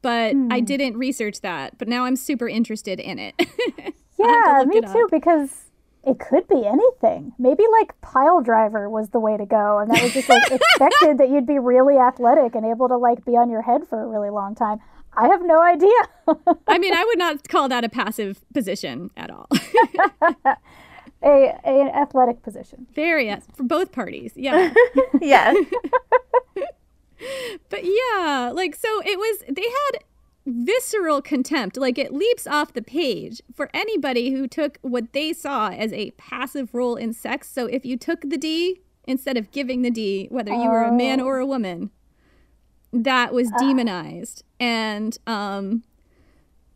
but I hmm. didn't research that. But now I'm super interested in it. I'll to Yeah, me it too, because it could be anything. Maybe like pile driver was the way to go, and that was just like expected that you'd be really athletic and able to like be on your head for a really long time. I have no idea. I mean, I would not call that a passive position at all. a, a an athletic position. Very yes, for both parties. Yeah. Yeah, But yeah, like so it was they had visceral contempt. Like it leaps off the page for anybody who took what they saw as a passive role in sex. So if you took the D instead of giving the D, whether you were a man or a woman, that was demonized. And um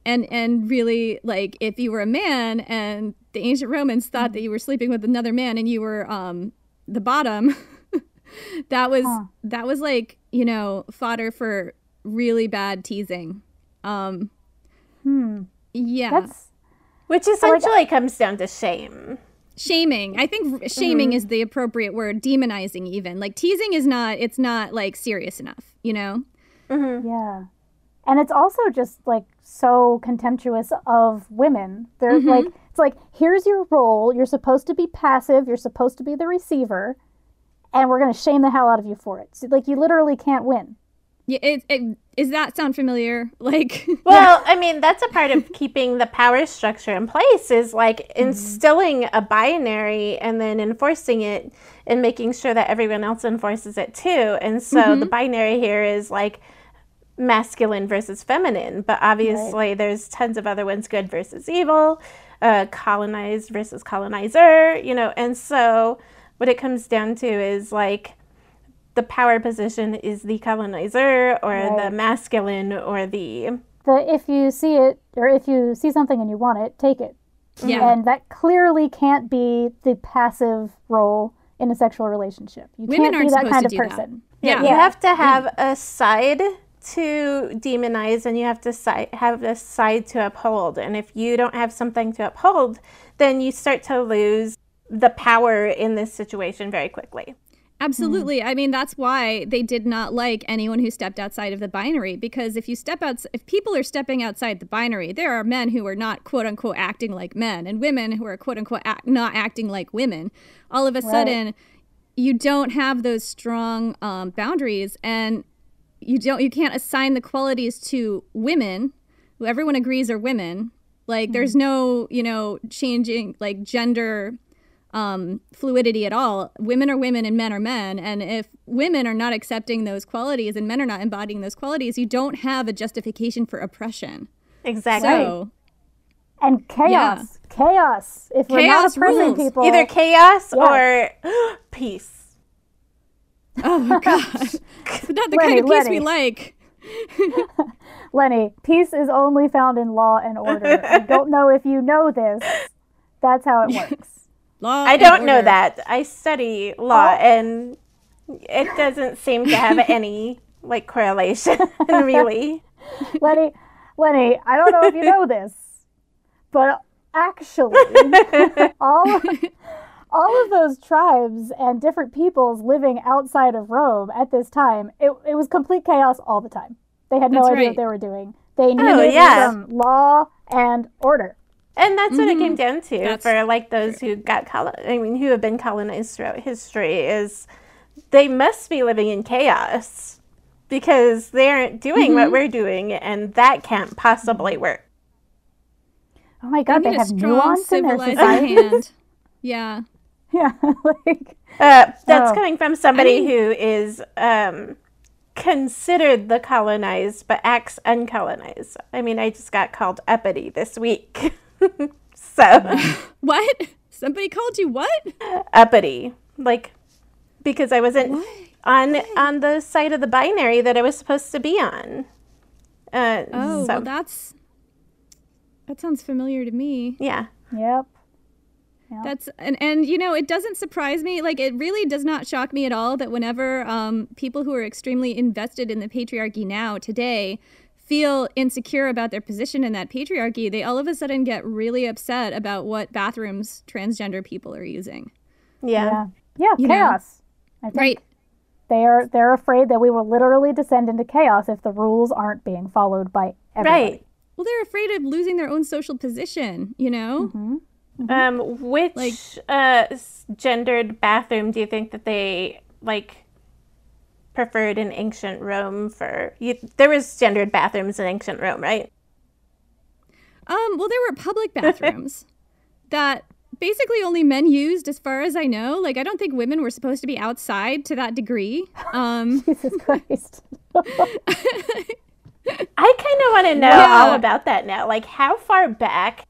and and really like if you were a man and the ancient Romans thought that mm-hmm. you were sleeping with another man and you were um the bottom. That was that was like you know fodder for really bad teasing. Um hmm. yeah. That's which essentially comes down to shame. shaming. I think r- shaming mm-hmm. is the appropriate word. Demonizing even. Like teasing is not it's not like serious enough you know? Mm-hmm. Yeah. and it's also just like so contemptuous of women. They're like it's like here's your role. You're supposed to be passive. You're supposed to be the receiver, and we're gonna shame the hell out of you for it. So, like you literally can't win. Yeah, it, it, is that sound familiar? Like, Well, I mean, that's a part of keeping the power structure in place is like mm-hmm. instilling a binary and then enforcing it and making sure that everyone else enforces it too. And so mm-hmm. the binary here is like masculine versus feminine, but obviously there's tons of other ones good versus evil, uh, colonized versus colonizer, you know. And so what it comes down to is like the power position is the colonizer or the masculine or the The if you see it or if you see something and you want it, take it. yeah. And that clearly can't be the passive role in a sexual relationship. You Women can't be aren't that kind of do that. person. Yeah. You have to have a side to demonize and you have to si- have a side to uphold. And if you don't have something to uphold, then you start to lose the power in this situation very quickly. Absolutely. I mean, that's why they did not like anyone who stepped outside of the binary because if you step out, if people are stepping outside the binary, there are men who are not quote unquote acting like men and women who are quote unquote act, not acting like women. All of a sudden, you don't have those strong um, boundaries and you don't, you can't assign the qualities to women who everyone agrees are women. Like, there's no, you know, changing like gender um, fluidity at all. Women are women and men are men. And if women are not accepting those qualities and men are not embodying those qualities, you don't have a justification for oppression. Exactly. So, And chaos. Chaos. If we're not Chaos oppressing rules. people. Either chaos Yes. or peace. oh my God. But not the Lenny, kind of peace we like. Lenny, peace is only found in law and order. I don't know if you know this. That's how it works. Law I don't know that. I study law oh. and it doesn't seem to have any like correlation really. Lenny, Lenny, I don't know if you know this, but actually, all all of those tribes and different peoples living outside of Rome at this time, it, it was complete chaos all the time. They had no That's idea right. what they were doing. They oh, needed Oh, yeah. some law and order. And that's what it came mm-hmm. down to That's for like those who got colonized. I mean, who have been colonized throughout history is they must be living in chaos because they aren't doing what mm-hmm. we're doing, and that can't possibly mm-hmm. work. Oh my God, they a have strong nuance in their society. hand. Yeah. Yeah, like Uh, that's Oh. coming from somebody who is um, considered the colonized but acts uncolonized. I mean, I just got called uppity this week. so, What? Somebody called you what? uppity. Like, because I wasn't on on the side of the binary that I was supposed to be on. Uh, Oh, so, well, that's. That sounds familiar to me. yeah. yep. That's and and you know it doesn't surprise me like it really does not shock me at all that whenever um, people who are extremely invested in the patriarchy now today feel insecure about their position in that patriarchy they all of a sudden get really upset about what bathrooms transgender people are using Yeah. Yeah, yeah, chaos. I think right they are they're afraid that we will literally descend into chaos if the rules aren't being followed by everybody. Right. well they're afraid of losing their own social position you know Um, which Like- uh, gendered bathroom do you think that they like preferred in ancient Rome? For you, there was gendered bathrooms in ancient Rome, right? Um, well, there were public bathrooms that basically only men used, as far as I know. Like, I don't think women were supposed to be outside to that degree. Um, Jesus Christ. I kind of want to know Yeah. all about that now. Like, how far back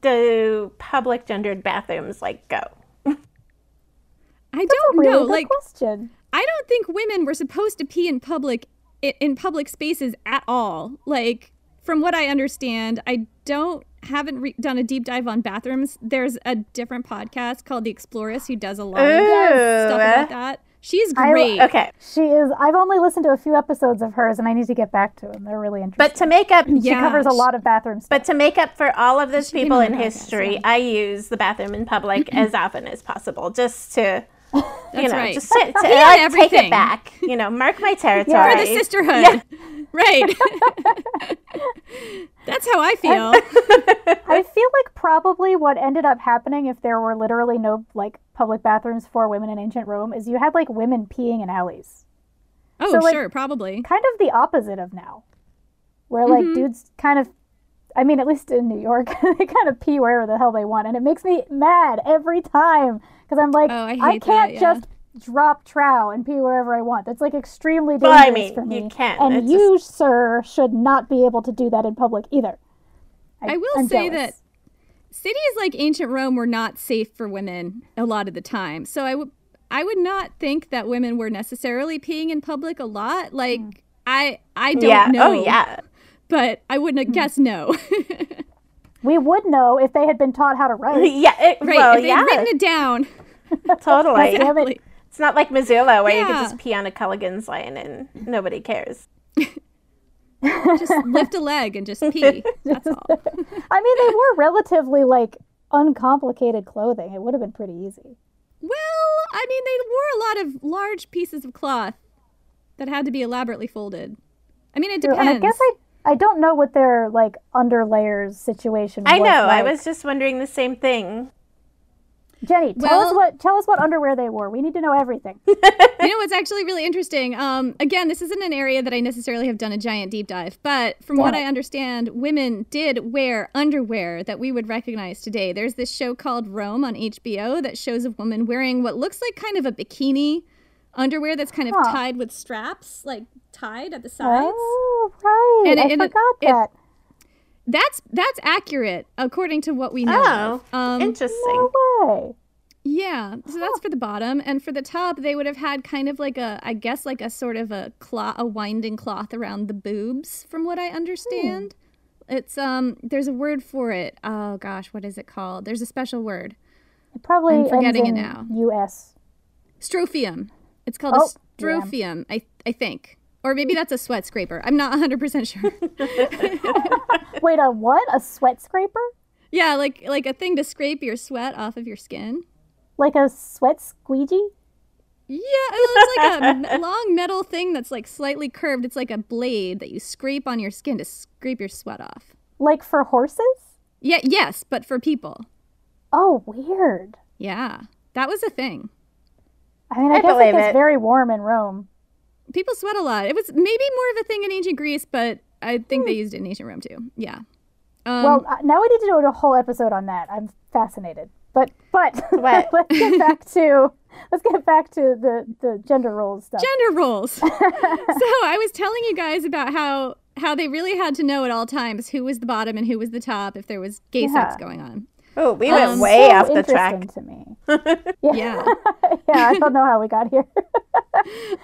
do public gendered bathrooms like go? I don't really know. good Like, question. I don't think women were supposed to pee in public in public spaces at all. Like, from what I understand, I don't haven't re- done a deep dive on bathrooms. There's a different podcast called The Exploress who does a lot of stuff about eh? that. She's I- great. Okay, She is. I've only listened to a few episodes of hers, and I need to get back to them. They're really interesting. but to make up, she Yeah, covers a lot of bathrooms. but to make up for all of those people in podcast, history, yeah. I use the bathroom in public as often as possible, just to. you That's know, right. just to, to Yeah, like, take it back. You know, mark my territory. For the sisterhood. right. That's how I feel. I feel like probably what ended up happening if there were literally no like public bathrooms for women in ancient Rome is you had like women peeing in alleys. Oh, So, like- sure, probably. Kind of the opposite of now. Where like Mhm. dudes kind of I mean, at least in New York, they kind of pee wherever the hell they want, and it makes me mad every time because I'm like, Oh, I hate can't that, yeah. just drop trow and pee wherever I want. That's like extremely Well, dangerous I mean, for me. you can. and It's you, sir, should not be able to do that in public either. I will I'm say jealous. that cities like ancient Rome were not safe for women a lot of the time. So I would I would not think that women were necessarily peeing in public a lot. Like Mm. I I don't yeah. know. Oh yeah. But I wouldn't Mm. guess no. we would know if they had been taught how to write. Yeah. It, right. well, if they'd yeah. written it down. totally. Exactly. It's not like Missoula where you can just pee on a Culligan's line and nobody cares. Just lift a leg and just pee. That's all. I mean, they wore relatively like uncomplicated clothing. It would have been pretty easy. Well, I mean, they wore a lot of large pieces of cloth that had to be elaborately folded. I mean, it depends. And I guess I I don't know what their like underlayers situation. Was. I was know. I was just wondering the same thing. Jenny, tell us what tell us what underwear they wore. We need to know everything. you know what's actually really interesting? Um, again, this isn't an area that I necessarily have done a giant deep dive, but from what Damn I understand, women did wear underwear that we would recognize today. There's this show called Rome on HBO that shows a woman wearing what looks like kind of a bikini underwear that's kind of Huh. tied with straps, like tied at the sides. Oh, right. And I it- and it- forgot it- that. That's that's accurate according to what we know. Oh. Um, interesting. no way. Yeah, so that's for the bottom, and for the top, they would have had kind of like a, I guess, like a sort of a cloth, a winding cloth around the boobs, from what I understand. It's um, there's a word for it. Oh gosh, what is it called? There's a special word, It probably I'm forgetting ends it now. U.S. strophium. It's called Oh, a strophium, I I think, or maybe that's a sweat scraper. I'm not 100 percent sure. Wait, a what? A sweat scraper? yeah, like like a thing to scrape your sweat off of your skin. Like a sweat squeegee? Yeah, it looks like a long metal thing that's like slightly curved. It's like a blade that you scrape on your skin to scrape your sweat off. Like for horses? Yeah, yes, but for people. Oh, weird. Yeah, that was a thing. I mean, I, I guess it believe gets very warm in Rome. People sweat a lot. It was maybe more of a thing in ancient Greece, but I think they used it in ancient Rome too. Yeah. Um, well, uh, now we need to do a whole episode on that. I'm fascinated. But but What? let's get back to let's get back to the the gender roles stuff. gender roles. so I was telling you guys about how how they really had to know at all times who was the bottom and who was the top if there was gay sex going on. Oh, we went Um, way so off the track. interesting to me. Yeah. yeah, I don't know how we got here.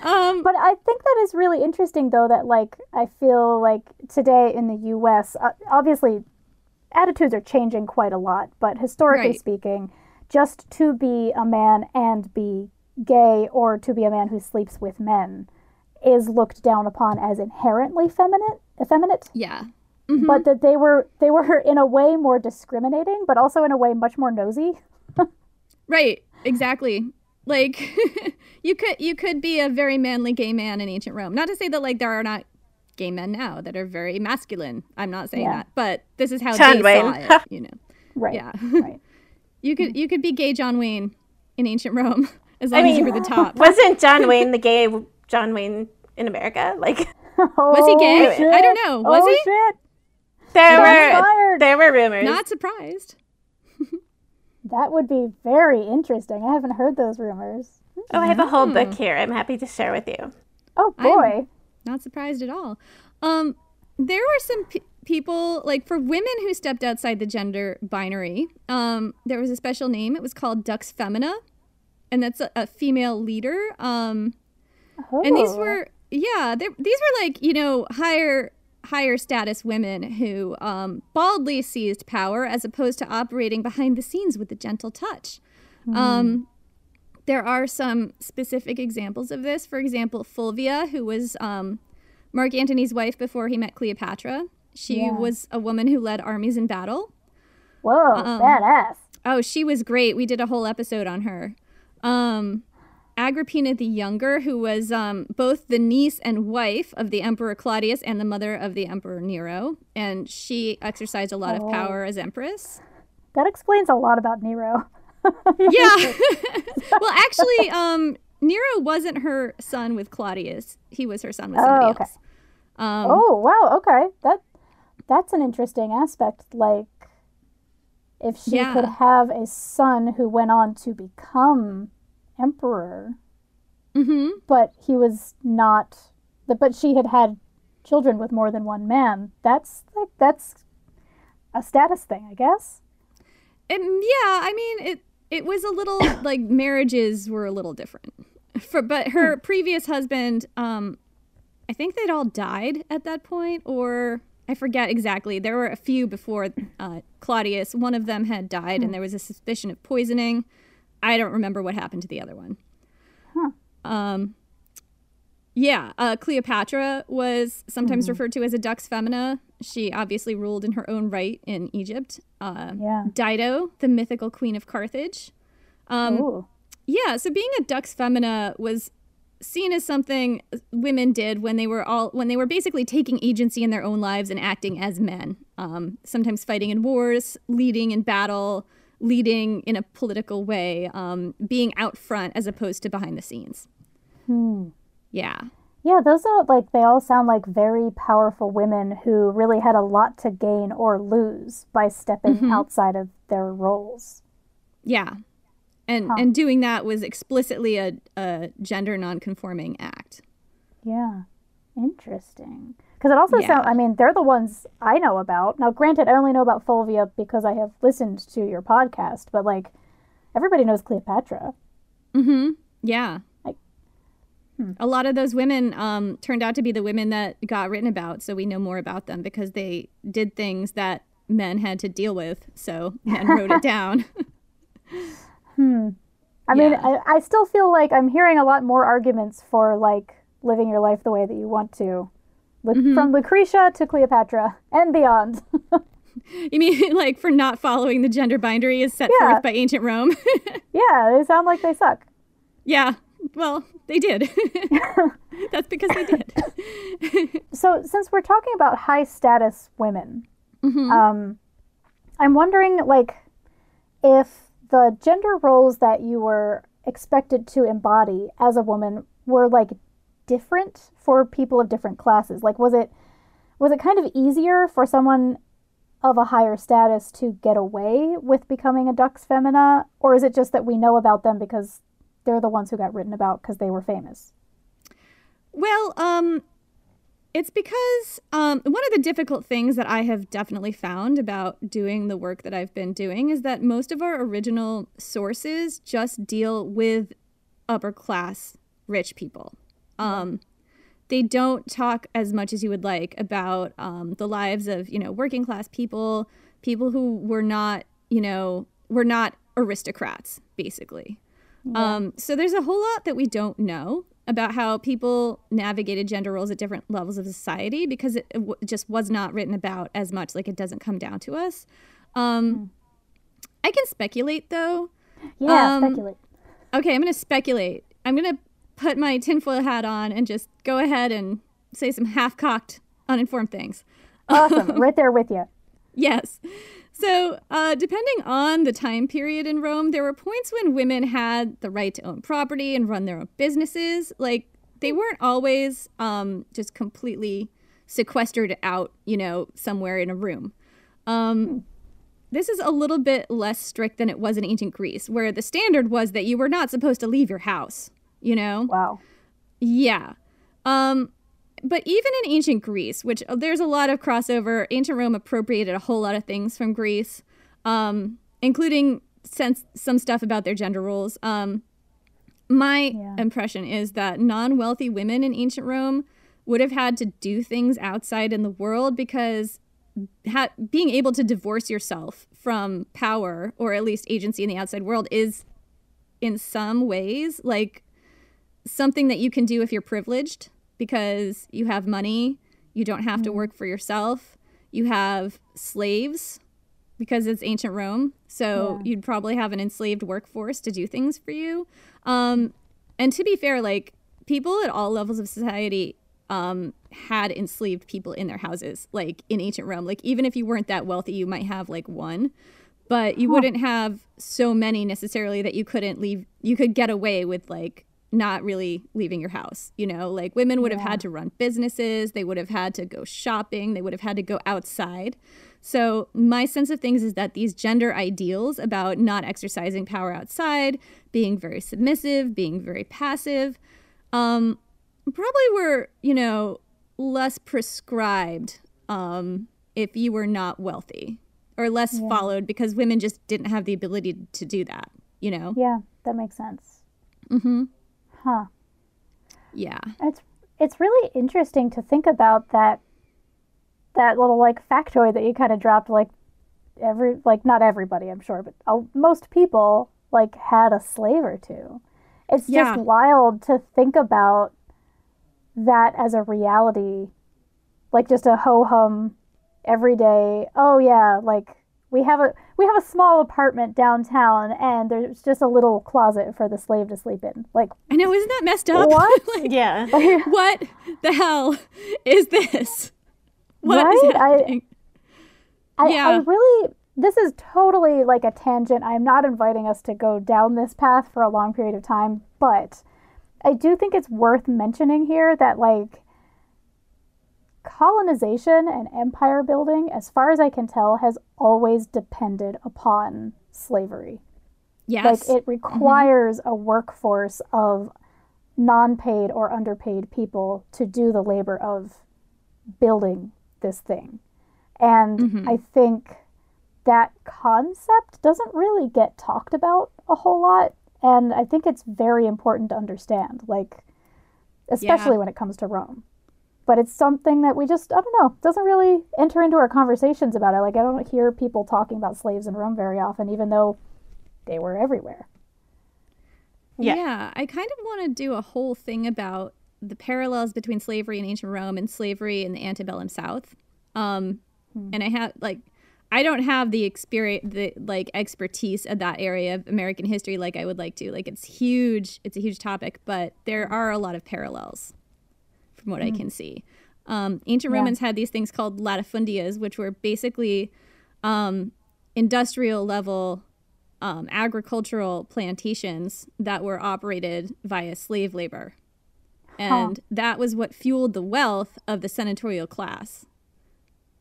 Um, But I think that is really interesting, though, that like I feel like today in the U.S., uh, obviously, attitudes are changing quite a lot. But historically Right. speaking, just to be a man and be gay, or to be a man who sleeps with men, is looked down upon as inherently feminine, effeminate. yeah. Mm-hmm. But that they were they were in a way more discriminating, but also in a way much more nosy. Right, exactly. Like you could you could be a very manly gay man in ancient Rome. Not to say that like there are not gay men now that are very masculine. I'm not saying Yeah. that, but this is how John they Wayne. saw it. You know, Right. Yeah. right. you could you could be gay John Wayne in ancient Rome as long I as you were the top. wasn't John Wayne the gay John Wayne in America? Like Was he gay? Oh, I don't know. Was oh, he? Shit. There were fired. there were rumors. Not surprised. That would be very interesting. I haven't heard those rumors. oh, I have a whole Hmm. book here. I'm happy to share with you. Oh I'm- boy. Not surprised at all. Um, there were some p- people like for women who stepped outside the gender binary. Um, there was a special name. It was called Dux Femina, and that's a, a female leader. Um, and these Oh. were yeah, these were like you know higher higher status women who um, baldly seized power as opposed to operating behind the scenes with a gentle touch. Um, there are some specific examples of this. For example, Fulvia, who was um, Mark Antony's wife before he met Cleopatra. She Yeah. was a woman who led armies in battle. Whoa, um, badass. Oh, she was great. We did a whole episode on her. Um, Agrippina the Younger, who was um, both the niece and wife of the Emperor Claudius and the mother of the Emperor Nero. And she exercised a lot Oh. of power as empress. That explains a lot about Nero. Yeah. well, actually, um, Nero wasn't her son with Claudius. He was her son with Oh, okay. else. Um, oh wow, okay. That that's an interesting aspect. Like if she Yeah. could have a son who went on to become emperor, hmm but he was not but she had had children with more than one man. That's like that's a status thing, I guess. It, yeah, I mean it. It was a little like marriages were a little different. For but her previous husband, um, I think they'd all died at that point, or I forget exactly. There were a few before uh, Claudius. One of them had died, and there was a suspicion of poisoning. I don't remember what happened to the other one. Um, yeah, uh, Cleopatra was sometimes referred to as a dux femina. She obviously ruled in her own right in Egypt. Uh, Yeah. Dido, the mythical queen of Carthage. Um, yeah, so being a dux femina was seen as something women did when they were all when they were basically taking agency in their own lives and acting as men. Um, sometimes fighting in wars, leading in battle, leading in a political way, um, being out front as opposed to behind the scenes. Hmm. Yeah. Yeah, those are like they all sound like very powerful women who really had a lot to gain or lose by stepping outside of their roles. Yeah. And and doing that was explicitly a, a gender nonconforming act. Yeah. Interesting. Because it also Yeah. sounds, I mean, they're the ones I know about. Now, granted, I only know about Fulvia because I have listened to your podcast, but like everybody knows Cleopatra. Yeah. Like- a lot of those women um, turned out to be the women that got written about, so we know more about them because they did things that men had to deal with. So men wrote it down. hmm. I mean, Yeah. I, I still feel like I'm hearing a lot more arguments for like living your life the way that you want to. Lu- From Lucretia to Cleopatra and beyond. you mean like for not following the gender binary as set Yeah. forth by ancient Rome? yeah, they sound like they suck. yeah. Well, they did. That's because they did. So, since we're talking about high status women, um, I'm wondering, like, if the gender roles that you were expected to embody as a woman were like different for people of different classes. Like, was it was it kind of easier for someone of a higher status to get away with becoming a dux femina, or is it just that we know about them because they're the ones who got written about because they were famous? Well, um, it's because um, one of the difficult things that I have definitely found about doing the work that I've been doing is that most of our original sources just deal with upper class rich people. Um, they don't talk as much as you would like about um, the lives of you know working class people, people who were not you know were not aristocrats basically. Um, so there's a whole lot that we don't know about how people navigated gender roles at different levels of society because it, it w- just was not written about as much. Like it doesn't come down to us. Um, I can speculate though. Yeah, Um, speculate. Okay, I'm going to speculate. I'm going to put my tinfoil hat on and just go ahead and say some half cocked, uninformed things. Awesome, right there with you. Yes. So, uh, depending on the time period in Rome, there were points when women had the right to own property and run their own businesses. Like, they weren't always um, just completely sequestered out, you know, somewhere in a room. Um, this is a little bit less strict than it was in ancient Greece, where the standard was that you were not supposed to leave your house, you know? Wow. Yeah. Um, but even in ancient Greece, which uh, there's a lot of crossover, ancient Rome appropriated a whole lot of things from Greece, um, including sense, some stuff about their gender roles. Um, my Yeah. impression is that non wealthy women in ancient Rome would have had to do things outside in the world because ha- being able to divorce yourself from power or at least agency in the outside world is in some ways like something that you can do if you're privileged because you have money, you don't have to work for yourself, you have slaves because it's ancient Rome. So Yeah. you'd probably have an enslaved workforce to do things for you. Um, and to be fair, like people at all levels of society um, had enslaved people in their houses, like in ancient Rome. Like even if you weren't that wealthy, you might have like one, but you wouldn't have so many necessarily that you couldn't leave. You could get away with like not really leaving your house. You know, like women would have had to run businesses, they would have had to go shopping, they would have had to go outside. So, my sense of things is that these gender ideals about not exercising power outside, being very submissive, being very passive, um, probably were, you know, less prescribed um, if you were not wealthy or less followed because women just didn't have the ability to do that, you know? Yeah, that makes sense. Mm-hmm. Huh. Yeah. It's it's really interesting to think about that that little like factoid that you kind of dropped like every like not everybody I'm sure but uh, most people like had a slave or two. It's Yeah. just wild to think about that as a reality like just a ho hum everyday oh yeah like we have a we have a small apartment downtown and there's just a little closet for the slave to sleep in like I know, isn't that messed up? What? Like, Yeah. what the hell is this? What is Right? I- happening? I, I Yeah. really this is totally like a tangent. I'm not inviting us to go down this path for a long period of time, but I do think it's worth mentioning here that like colonization and empire building, as far as I can tell, has always depended upon slavery. yes. Like it mm-hmm. requires a workforce of non-paid or underpaid people to do the labor of building this thing. And mm-hmm. I think that concept doesn't really get talked about a whole lot and I think it's very important to understand like especially when it comes to Rome. But it's something that we just I don't know, doesn't really enter into our conversations about it. Like I don't hear people talking about slaves in Rome very often even though they were everywhere. Yeah. Yeah, I kind of want to do a whole thing about the parallels between slavery in ancient Rome and slavery in the antebellum South. Um, And I have like, I don't have the experience, the like expertise of that area of American history like I would like to. Like, it's huge. It's a huge topic, but there are a lot of parallels from what I can see. Um, ancient Romans had these things called latifundias, which were basically um, industrial level um, agricultural plantations that were operated via slave labor. And that was what fueled the wealth of the senatorial class.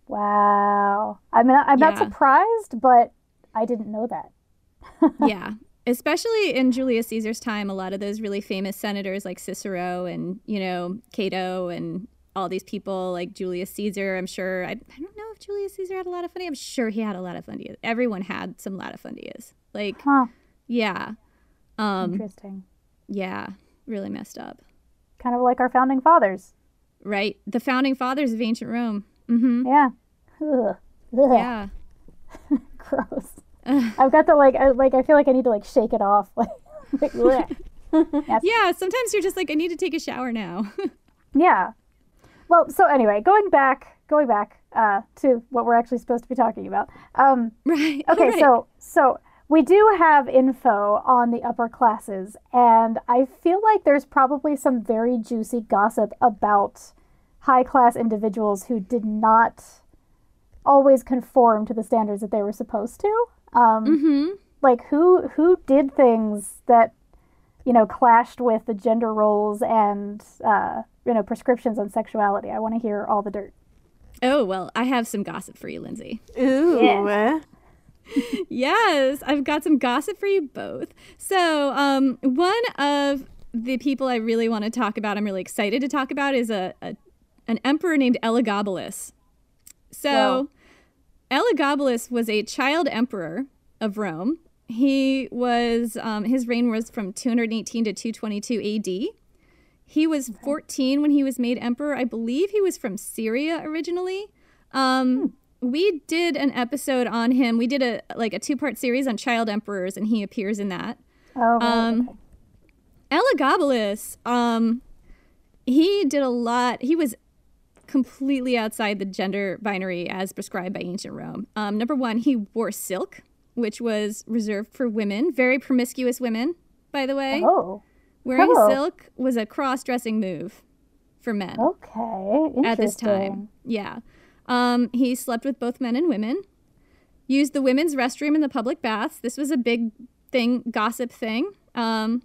Wow. I mean I'm not surprised, but I didn't know that. yeah. Especially in Julius Caesar's time, a lot of those really famous senators like Cicero and, you know, Cato and all these people like Julius Caesar, I'm sure. I, I don't know if Julius Caesar had a latifundia. I'm sure he had a latifundia. Everyone had some lot of latifundias. Like, Huh. yeah. Um, Interesting. yeah. Really messed up. Kind of like our founding fathers. Right? The founding fathers of ancient Rome. Mm-hmm. Yeah. Ugh. Ugh. Yeah. Gross. I've got to like I like I feel like I need to like shake it off. Like. Yeah. Sometimes you're just like, I need to take a shower now. Yeah. Well, so anyway, going back, going back uh, to what we're actually supposed to be talking about. Um, right. okay, Right. so so we do have info on the upper classes, and I feel like there's probably some very juicy gossip about high class individuals who did not always conform to the standards that they were supposed to. Um, Mm-hmm. like who who did things that you know clashed with the gender roles and uh, you know prescriptions on sexuality. I want to hear all the dirt. Oh, well, I have some gossip for you, Lindsay. Ooh. Yeah. Yes, I've got some gossip for you both. So, um, one of the people I really want to talk about, I'm really excited to talk about, is a, a an emperor named Elagabalus. So, Elagabalus was a child emperor of Rome. He was um, his reign was from 218 to 222 AD. He was 14 when he was made emperor. I believe he was from Syria originally. Um, we did an episode on him. We did a like a two part series on child emperors, and he appears in that. Oh, right, Um. Elagabalus, um, he did a lot. He was completely outside the gender binary as prescribed by ancient Rome. Um, number one, he wore silk, which was reserved for women, very promiscuous women, by the way. oh, Wearing Oh. silk was a cross-dressing move for men Okay. Interesting. at this time. Yeah. Um, he slept with both men and women. Used the women's restroom in the public baths. This was a big thing, gossip thing. Um,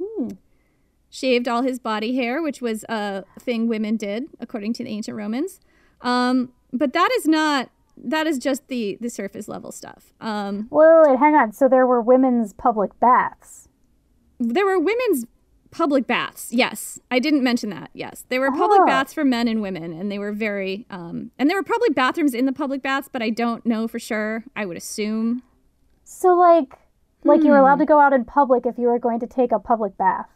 Shaved all his body hair, which was a thing women did, according to the ancient Romans. Um, but that is not. That is just the the surface level stuff. Um, Wait, wait, hang on. So there were women's public baths. there were women's public baths. Yes, I didn't mention that. Yes, there were public Oh. baths for men and women, and they were very. Um, and there were probably bathrooms in the public baths, but I don't know for sure. I would assume. So like, like you were Hmm. allowed to go out in public if you were going to take a public bath.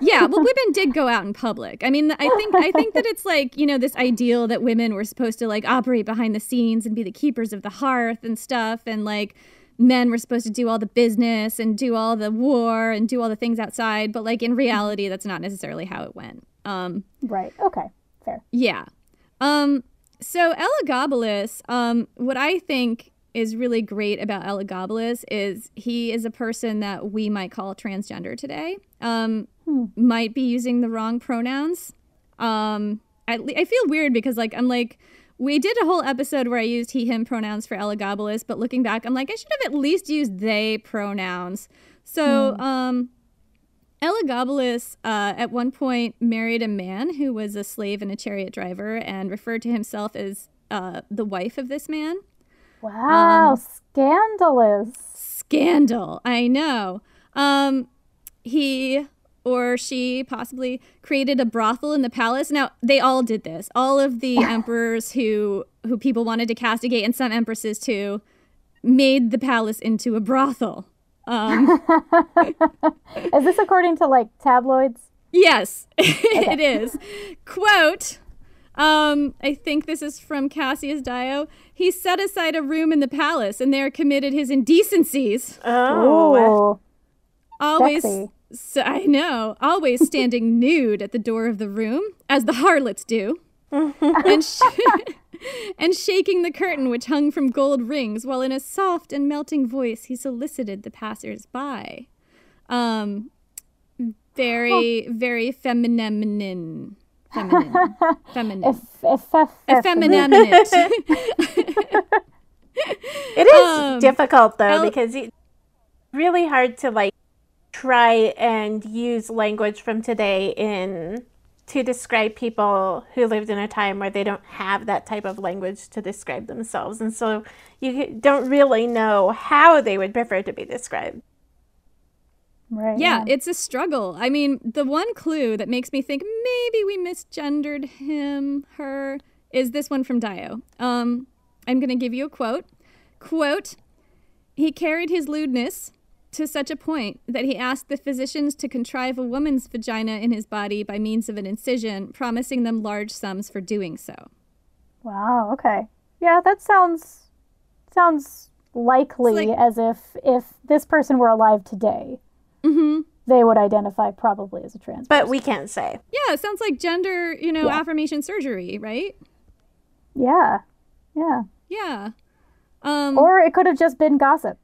Yeah, well, women did go out in public. I mean, I think I think that it's like you know this ideal that women were supposed to like operate behind the scenes and be the keepers of the hearth and stuff, and like men were supposed to do all the business and do all the war and do all the things outside. But like in reality, that's not necessarily how it went. Um, Right. Okay. Fair. Yeah. Um, so Elagabalus, um, what I think is really great about Elagabalus is he is a person that we might call transgender today. Um, might be using the wrong pronouns. Um, I, I feel weird because like I'm like we did a whole episode where I used he him pronouns for Elagabalus, but looking back, I'm like I should have at least used they pronouns. So um, Elagabalus uh, at one point married a man who was a slave and a chariot driver and referred to himself as uh, the wife of this man. Wow. Um, scandalous. Scandal, I know. Um, he or she possibly created a brothel in the palace. Now they all did this. All of the emperors who who people wanted to castigate, and some empresses too, made the palace into a brothel. Um, Is this according to like tabloids? Yes, it is. Quote, um, I think this is from Cassius Dio. He set aside a room in the palace and there committed his indecencies. Oh. Ooh. Always, Sexy. So, I know, always standing nude at the door of the room, as the harlots do. and, sh- and shaking the curtain which hung from gold rings, while in a soft and melting voice he solicited the passers by. Um, very, very feminine. Feminine. Feminine. Effeminate. It is Um, difficult though El- because it's really hard to like try and use language from today in to describe people who lived in a time where they don't have that type of language to describe themselves and so you don't really know how they would prefer to be described. Right. Yeah, it's a struggle. I mean, the one clue that makes me think maybe we misgendered him, her, is this one from Dio. Um, I'm going to give you a quote. Quote, he carried his lewdness to such a point that he asked the physicians to contrive a woman's vagina in his body by means of an incision, promising them large sums for doing so. Wow. Okay. Yeah, that sounds sounds likely like- as if if this person were alive today, Mm-hmm. they would identify probably as a trans. But we can't say. Yeah, it sounds like gender, you know, Yeah. affirmation surgery, right? yeah. Yeah. Yeah. Um, Or it could have just been gossip.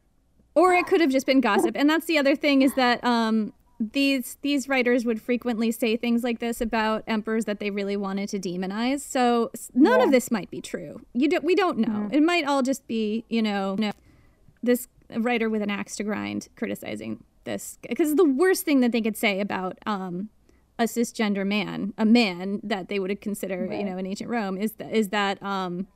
Or it could have just been gossip. And that's the other thing is that um, these these writers would frequently say things like this about emperors that they really wanted to demonize. So none of this might be true. You don't we don't know. It might all just be you know no, this writer with an axe to grind criticizing this. Because the worst thing that they could say about um, a cisgender man a man that they would consider you know in ancient rome is that is that um,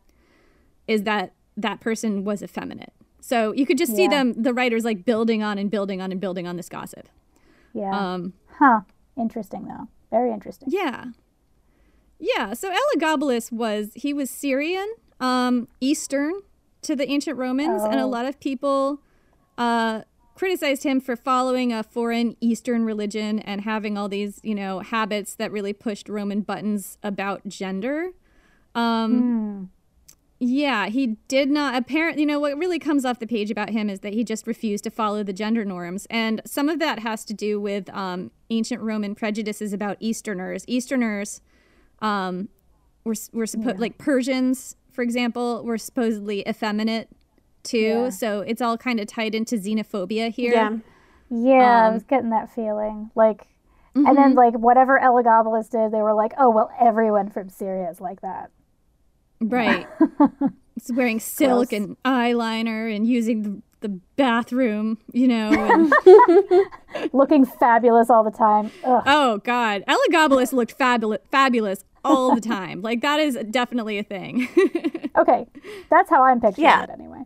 is that that person was effeminate. So you could just see Yeah. them, the writers, like building on and building on and building on this gossip. Yeah. Um, huh. Interesting though. Very interesting. yeah, yeah. So Elagabalus was he was Syrian, um, Eastern to the ancient Romans, and a Oh. lot of people uh, criticized him for following a foreign Eastern religion and having all these, you know, habits that really pushed Roman buttons about gender. Um, Yeah, he did not. Apparently, you know, what really comes off the page about him is that he just refused to follow the gender norms. And some of that has to do with um, ancient Roman prejudices about Easterners. Easterners um, were, were supposed, like Persians, for example, were supposedly effeminate too. Yeah. So it's all kind of tied into xenophobia here. Yeah. Yeah, I Um, was getting that feeling. Like And then like whatever Elagabalus did, they were like, oh well, everyone from Syria is like that. Right. it's wearing silk Gross. and eyeliner and using the, the bathroom, you know. And, Looking fabulous all the time. Ugh. oh God, Elagabalus looked fabulous, fabulous all the time. Like that is definitely a thing. Okay, that's how I'm picturing Yeah. it anyway.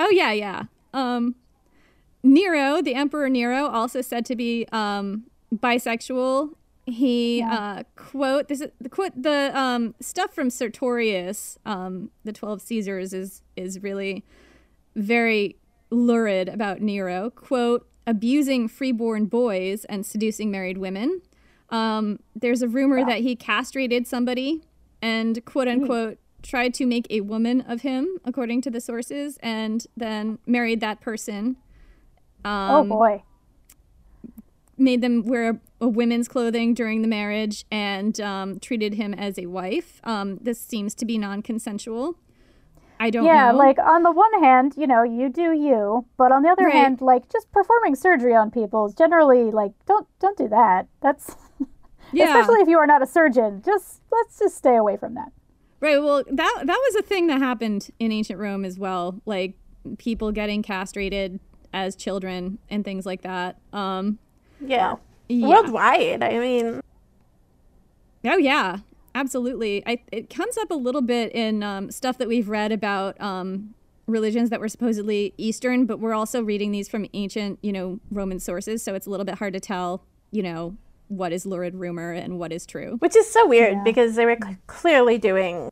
oh yeah, yeah. Um, Nero, the Emperor Nero, also said to be um, bisexual. He uh, quote this is the quote the um, stuff from Suetonius, um, the Twelve Caesars, is is really very lurid about Nero. Quote, abusing freeborn boys and seducing married women. Um, there's a rumor that he castrated somebody and quote unquote tried to make a woman of him, according to the sources, and then married that person. Um, oh boy. Made them wear a, a women's clothing during the marriage and um, treated him as a wife. Um, this seems to be non-consensual. I don't Yeah, know. like on the one hand, you know, you do you, but on the other Right. hand, like just performing surgery on people is generally like don't don't do that. That's yeah, especially if you are not a surgeon. Just let's just stay away from that. right. Well, that that was a thing that happened in ancient Rome as well. Like people getting castrated as children and things like that. Um, Yeah. yeah. Worldwide. I mean, Oh yeah, absolutely. I, it comes up a little bit in um, stuff that we've read about um, religions that were supposedly Eastern, but we're also reading these from ancient, you know, Roman sources, so it's a little bit hard to tell, you know, what is lurid rumor and what is true. which is so weird because they were cl- clearly doing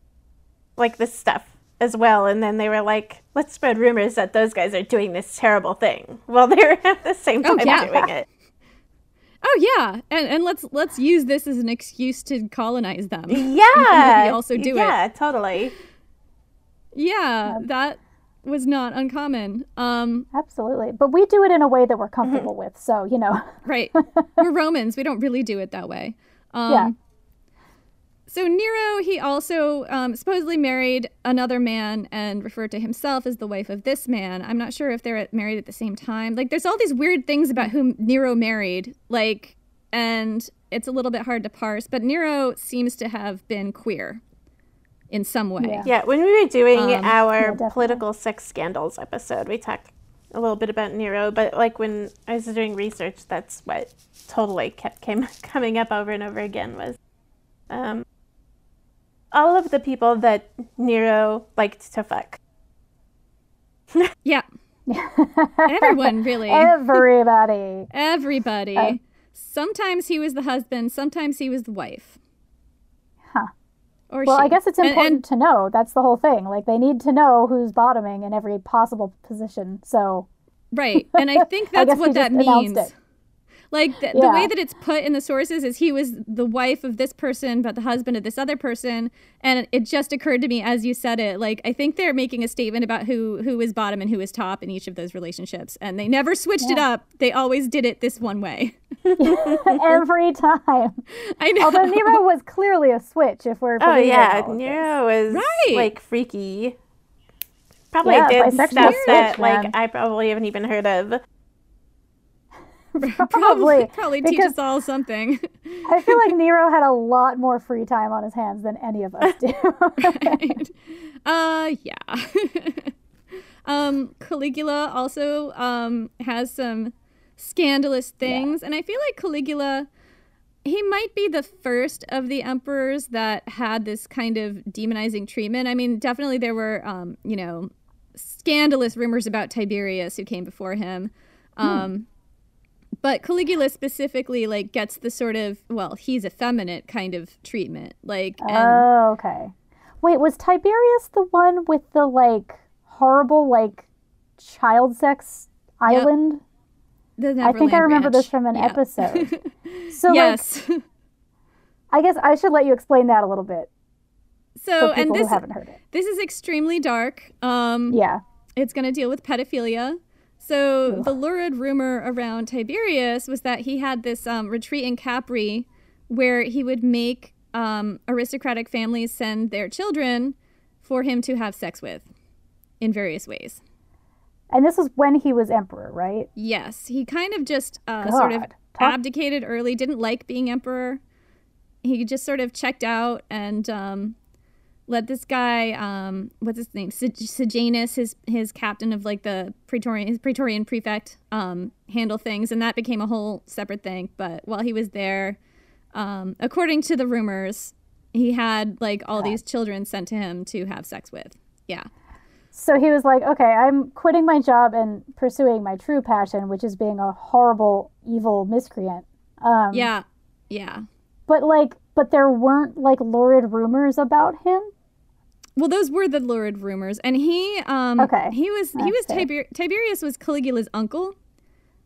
like this stuff as well. And then they were like, let's spread rumors that those guys are doing this terrible thing while they were at the same Oh, time yeah. doing it. Oh yeah, and and let's let's use this as an excuse to colonize them. Yeah. also do it. yeah, totally. Yeah, that was not uncommon. Um, Absolutely. But we do it in a way that we're comfortable with. So, you know, right. We're Romans. We don't really do it that way. Um, yeah. So Nero, he also um, supposedly married another man and referred to himself as the wife of this man. I'm not sure if they're married at the same time. Like, there's all these weird things about whom Nero married, like, and it's a little bit hard to parse. But Nero seems to have been queer in some way. Yeah. Yeah, when we were doing Um, our definitely. political sex scandals episode, we talked a little bit about Nero, but like when I was doing research, that's what totally kept came coming up over and over again was um, all of the people that Nero liked to fuck. Yeah. Everyone, really. everybody. Everybody. Uh, sometimes he was the husband, sometimes he was the wife. Huh. Or Well, she. I guess it's important and to know. That's the whole thing. Like they need to know who's bottoming in every possible position. So, Right. And I think that's guess we what that just announced means. It. Like the, the way that it's put in the sources is he was the wife of this person, but the husband of this other person. And it just occurred to me as you said it, like I think they're making a statement about who who is bottom and who is top in each of those relationships, and they never switched it up. They always did it this one way. every time. I know. Although Nero was clearly a switch, if we're Oh believing yeah, all of. Nero is Right. like freaky. Probably Yeah, did stuff that switch, like. I probably haven't even heard of. Probably, probably teach us all something. I feel like Nero had a lot more free time on his hands than any of us do. right? Uh, yeah. um, Caligula also um has some scandalous things, and I feel like Caligula. He might be the first of the emperors that had this kind of demonizing treatment. I mean, definitely there were, um, you know, scandalous rumors about Tiberius who came before him. Um, but Caligula specifically like gets the sort of well, he's effeminate kind of treatment. Like, and oh, okay. Wait, was Tiberius the one with the like horrible like child sex island? the I think I remember this from an episode. So like, yes. I guess I should let you explain that a little bit so, and this haven't heard it. this is extremely dark. Um, Yeah. it's going to deal with pedophilia. So the lurid rumor around Tiberius was that he had this um, retreat in Capri, where he would make um, aristocratic families send their children for him to have sex with, in various ways. And this was when he was emperor, right? Yes, he kind of just uh, sort of God. abdicated early, didn't like being emperor. He just sort of checked out and um, let this guy, um, what's his name, Sejanus, his his captain of like the Praetorian, his Praetorian prefect, um, handle things, and that became a whole separate thing. But while he was there, um, according to the rumors, he had like all these children sent to him to have sex with. Yeah. So he was like, okay, I'm quitting my job and pursuing my true passion, which is being a horrible, evil miscreant. Um, yeah. Yeah. But like, but there weren't like lurid rumors about him. Well, those were the lurid rumors, and he, um, Okay. he was he was Tiber- Tiberius was Caligula's uncle.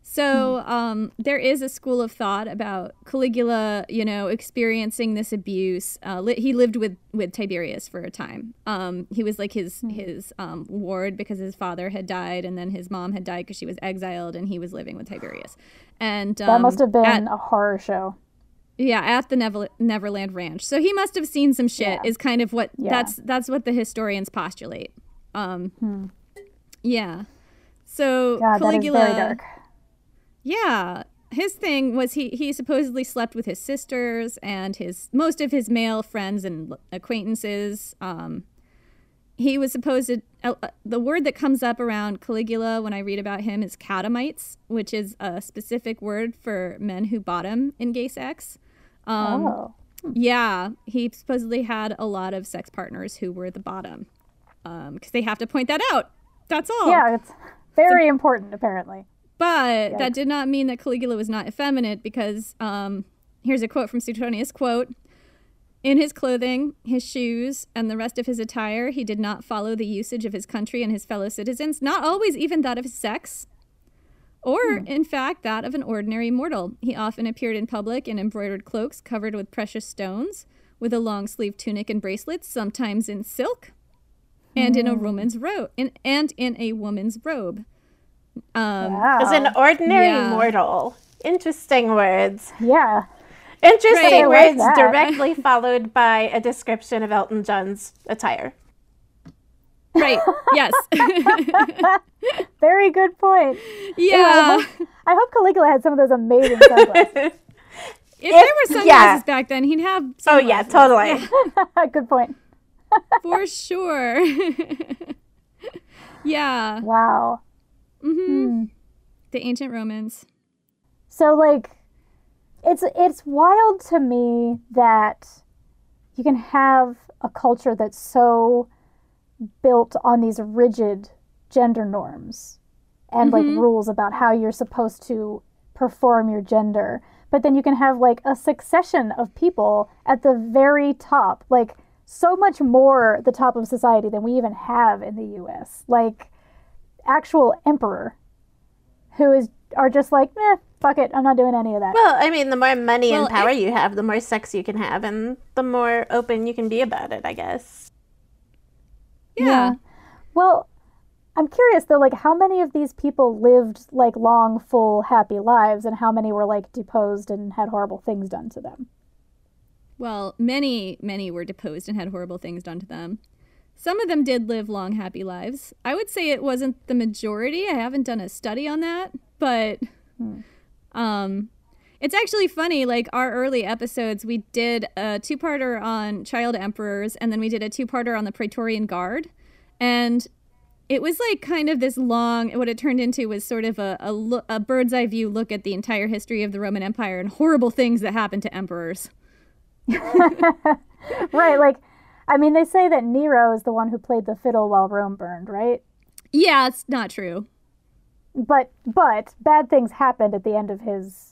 So um, there is a school of thought about Caligula, you know, experiencing this abuse. Uh, li- he lived with with Tiberius for a time. Um, he was like his his um, ward because his father had died, and then his mom had died because she was exiled, and he was living with Tiberius. And um, That must have been at- a horror show. Yeah, at the Never- Neverland Ranch. So he must have seen some shit. Yeah. Is kind of what Yeah. that's that's what the historians postulate. Um, Yeah. So God, Caligula. Yeah, his thing was he he supposedly slept with his sisters and his most of his male friends and acquaintances. Um, he was supposed to. Uh, uh, the word that comes up around Caligula when I read about him is catamites, which is a specific word for men who bottom in gay sex. Um, oh, yeah, he supposedly had a lot of sex partners who were the bottom, because they have to point that out. That's all. yeah, it's very important apparently. But that did not mean that Caligula was not effeminate, because um, here's a quote from Suetonius: "Quote: In his clothing, his shoes, and the rest of his attire, he did not follow the usage of his country and his fellow citizens, not always even that of his sex." Or, in fact, that of an ordinary mortal. He often appeared in public in embroidered cloaks covered with precious stones, with a long sleeved tunic and bracelets, sometimes in silk, and in a woman's robe, in, and in a woman's robe. Um, Wow. As an ordinary Yeah. mortal. Interesting words. yeah. Interesting Right. I like words directly followed by a description of Elton John's attire. Right. Yes. Very good point. yeah. I hope Caligula had some of those amazing sunglasses. If there were sunglasses yeah. back then, he'd have Oh yeah, sunglasses. totally. good point. for sure. yeah. Wow. Mm-hmm. Hmm. The ancient Romans. So like it's it's wild to me that you can have a culture that's so built on these rigid gender norms and like rules about how you're supposed to perform your gender. But then you can have like a succession of people at the very top, like so much more the top of society than we even have in the US. Like actual emperor who is are just like, eh, fuck it, I'm not doing any of that. Well, I mean, the more money Well, and power you have, the more sex you can have, and the more open you can be about it, I guess. Yeah. Well, I'm curious though, like how many of these people lived like long, full, happy lives, and how many were like deposed and had horrible things done to them? Well, many, many were deposed and had horrible things done to them. Some of them did live long, happy lives. I would say it wasn't the majority. I haven't done a study on that, but um, it's actually funny. Like our early episodes, we did a two-parter on child emperors, and then we did a two-parter on the Praetorian Guard, and it was like kind of this long. What it turned into was sort of a a, a bird's eye view look at the entire history of the Roman Empire and horrible things that happened to emperors. right, like I mean they say that Nero is the one who played the fiddle while Rome burned, right? Yeah, it's not true. But but bad things happened at the end of his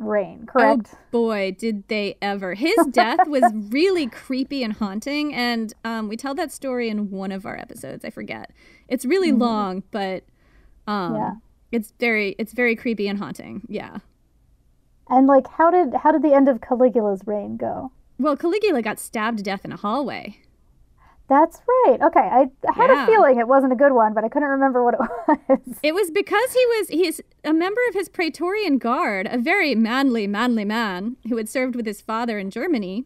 reign, correct? Oh boy, did they ever. His death was really creepy and haunting, and um, we tell that story in one of our episodes. I forget. It's really long, but um, Yeah. it's very it's very creepy and haunting. Yeah. And like how did how did the end of Caligula's reign go? Well, Caligula got stabbed to death in a hallway. That's right. Okay, I, had Yeah. a feeling it wasn't a good one, but I couldn't remember what it was. It was because he was he's a member of his Praetorian Guard, a very manly, manly man who had served with his father in Germany.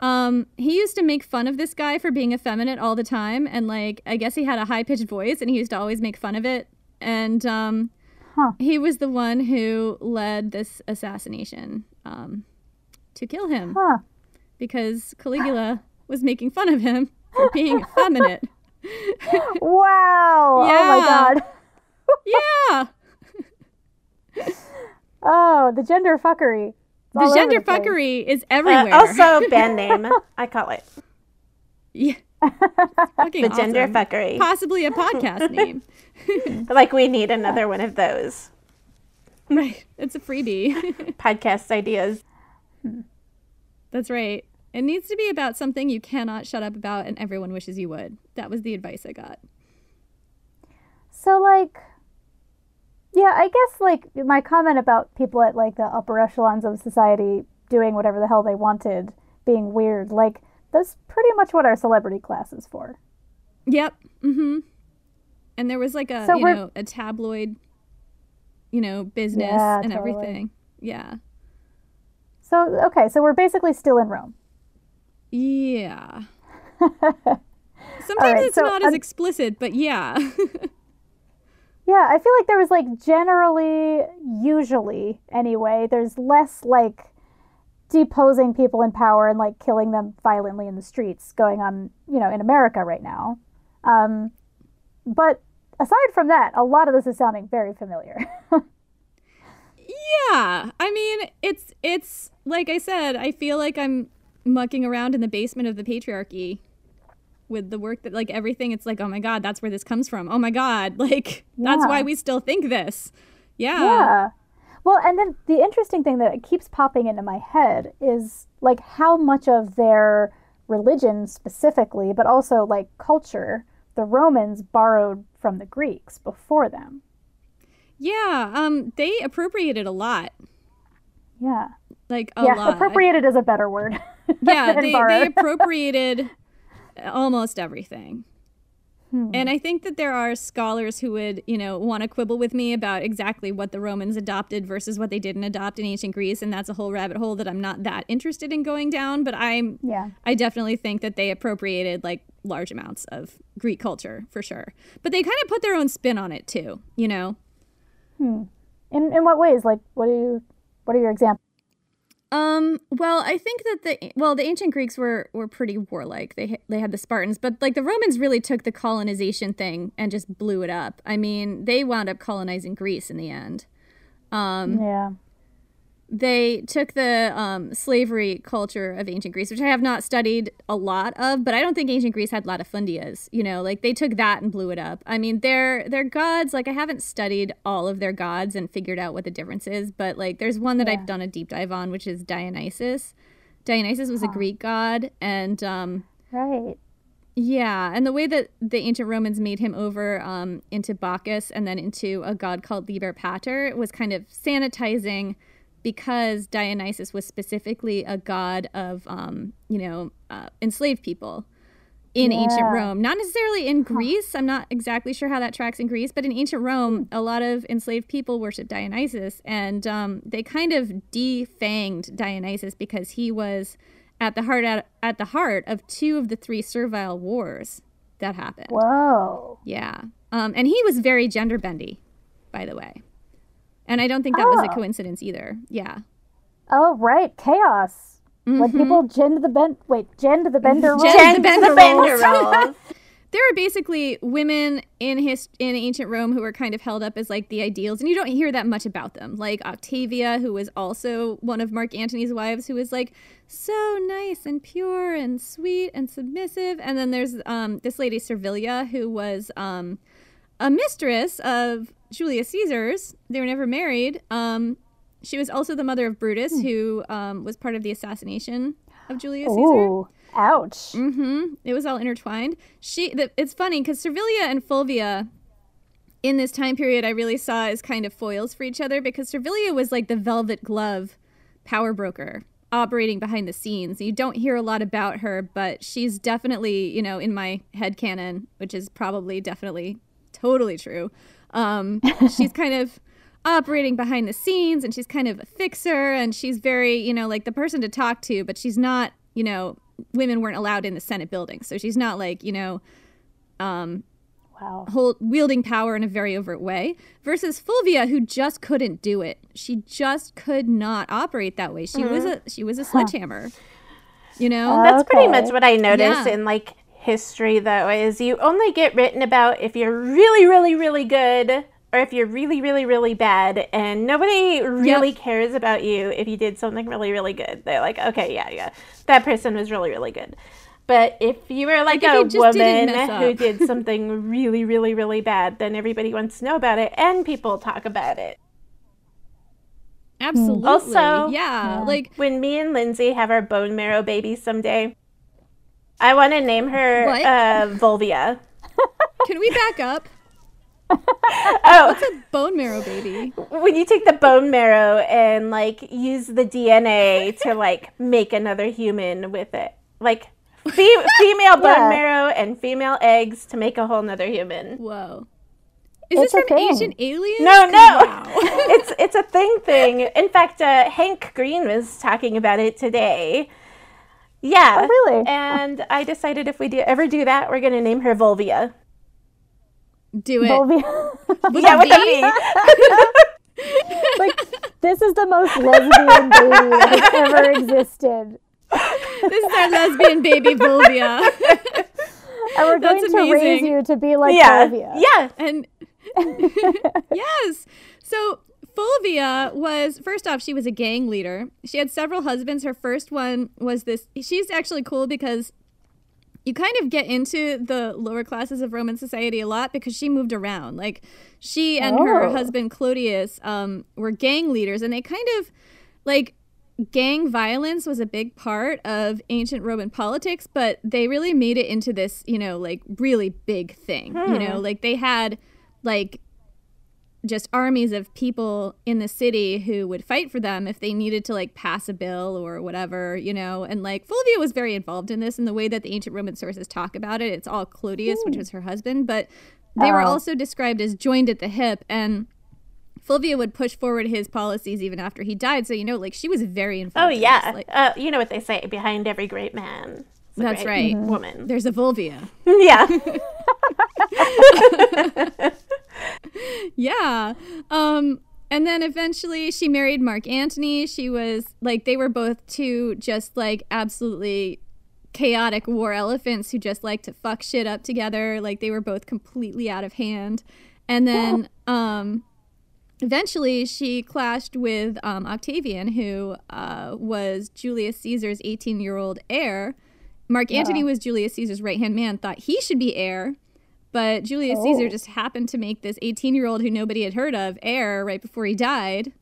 Um, he used to make fun of this guy for being effeminate all the time, and like I guess he had a high pitched voice, and he used to always make fun of it. And um, Huh. He was the one who led this assassination um, to kill him Huh. because Caligula was making fun of him for being effeminate. Wow. Yeah. Oh my god. yeah, Oh, the gender fuckery. It's the all over gender place. fuckery is Uh, everywhere. also, band name, I call it. yeah. Fucking The gender fuckery. Possibly a podcast name. like, we need another one of those right. It's a freebie. podcast ideas. That's right. It needs to be about something you cannot shut up about and everyone wishes you would. That was the advice I got. So like yeah, I guess like my comment about people at like the upper echelons of society doing whatever the hell they wanted, being weird, like that's pretty much what our celebrity class is for. Yep. Mm-hmm. And there was like a So you know a tabloid, you know, business Yeah, and totally. everything. Yeah. So okay, so we're basically still in Rome. Yeah. Sometimes right, it's so not as un- explicit, but yeah. Yeah, I feel like there was like generally, usually anyway, there's less like deposing people in power and like killing them violently in the streets going on, you know, in America right now. Um, but aside from that, a lot of this is sounding very familiar. yeah. I mean, it's it's like I said, I feel like I'm mucking around in the basement of the patriarchy with the work that like everything it's like, "Oh my god, that's where this comes from." Oh my god, like that's why we still think this. Yeah. yeah. Well, and then the interesting thing that keeps popping into my head is like how much of their religion specifically, but also like culture, the Romans borrowed from the Greeks before them. Yeah, um they appropriated a lot. Yeah. Like a yeah, lot. appropriated is a better word. yeah, they, they appropriated almost everything. Hmm. And I think that there are scholars who would, you know, want to quibble with me about exactly what the Romans adopted versus what they didn't adopt in ancient Greece, and that's a whole rabbit hole that I'm not that interested in going down. But I'm, Yeah. I definitely think that they appropriated like large amounts of Greek culture for sure. But they kind of put their own spin on it too, you know. Hmm. In in what ways? Like, what do you? What are your examples? Um. Well, I think that the well, the ancient Greeks were were pretty warlike. They they had the Spartans, but like the Romans really took the colonization thing and just blew it up. I mean, they wound up colonizing Greece in the end. Um, Yeah. They took the um, slavery culture of ancient Greece, which I have not studied a lot of, but I don't think ancient Greece had latifundias. You know, like they took that and blew it up. I mean, their their gods, like I haven't studied all of their gods and figured out what the difference is, but like there's one that Yeah. I've done a deep dive on, which is Dionysus. Dionysus was a Greek god, and um, Right. yeah, and the way that the ancient Romans made him over um, into Bacchus and then into a god called Liber Pater was kind of sanitizing because Dionysus was specifically a god of, um, you know, uh, enslaved people in ancient Rome. Not necessarily in Greece. I'm not exactly sure how that tracks in Greece, but in ancient Rome, a lot of enslaved people worshiped Dionysus, and um, they kind of defanged Dionysus because he was at the heart at, at the heart of two of the three servile wars that happened. Whoa. Yeah, um, and he was very gender bendy, by the way, and I don't think that was a Oh. coincidence either. Yeah. Oh, right. Chaos. When people gend the bend. Wait, gend the bender. Mm-hmm. The bender the bender rolls. there are basically women in his in ancient Rome who were kind of held up as like the ideals, and you don't hear that much about them. Like Octavia, who was also one of Mark Antony's wives, who was like so nice and pure and sweet and submissive. And then there's um, this lady Servilia, who was um, a mistress of Julius Caesar's. They were never married. Um, she was also the mother of Brutus, who um, was part of the assassination of Julius Caesar. Ooh. Ouch. Mm-hmm. It was all intertwined. She. The, it's funny because Servilia and Fulvia, in this time period, I really saw as kind of foils for each other because Servilia was like the velvet glove power broker operating behind the scenes. You don't hear a lot about her, but she's definitely, you know, in my head canon, which is probably definitely totally true. Um, she's kind of operating behind the scenes and she's kind of a fixer and she's very, you know, like the person to talk to, but she's not, you know, women weren't allowed in the Senate building. So she's not like, you know, um, Wow. hold wielding power in a very overt way versus Fulvia who just couldn't do it. She just could not operate that way. She was a she was a sledgehammer. You know? That's pretty much what I noticed Yeah. in like history though is you only get written about if you're really really really good or if you're really really really bad and nobody really cares about you if you did something really really good. They're like, "Okay, yeah, yeah. That person was really really good." But if you were like, if a you just didn't woman who did something really really really bad, then everybody wants to know about it and people talk about it. Absolutely. Also- yeah, like When me and Lindsay have our bone marrow baby someday, I want to name her What? uh, Vulvia. can we back up? Oh, what's a Bone marrow baby. when you take the bone marrow and like use the DNA to like make another human with it, like fe- female bone Yeah. marrow and female eggs to make a whole nother human. Whoa. Is It's this a from thing. Ancient Aliens? No, no, Wow. it's it's a thing thing. In fact, uh, Hank Green was talking about it today. Yeah, Oh, really? And I decided if we do ever do that, we're gonna name her Vulvia. Do it. Vulvia. With Yeah, a with a V? V. like this is the most lesbian baby that has ever existed. This is our lesbian baby Vulvia. And we're going That's to raise you to be like Yeah, Vulvia. yeah. and yes. So Fulvia was first off, she was a gang leader. She had several husbands. Her first one was this. She's actually cool because you kind of get into the lower classes of Roman society a lot because she moved around. Like she and her Oh. husband Clodius um, were gang leaders, and they kind of like gang violence was a big part of ancient Roman politics, but they really made it into this, you know, like really big thing. You know, like they had like just armies of people in the city who would fight for them if they needed to like pass a bill or whatever, you know. And like Fulvia was very involved in this in the way that the ancient Roman sources talk about it. It's all Clodius, which was her husband, but they were Oh. also described as joined at the hip and Fulvia would push forward his policies even after he died. So you know, like she was very involved. Oh in yeah. Like, uh, you know what they say: behind every great man, a That's great right. Woman. there's a Fulvia. yeah. Yeah. Um and then eventually she married Mark Antony. She was like they were both two just like absolutely chaotic war elephants who just like to fuck shit up together. Like they were both completely out of hand. And then um eventually she clashed with um, Octavian, who uh, was Julius Caesar's 18 year old heir. Mark Antony was Julius Caesar's right hand man, thought he should be heir. But Julius Caesar Oh. just happened to make this 18 year old who nobody had heard of heir right before he died.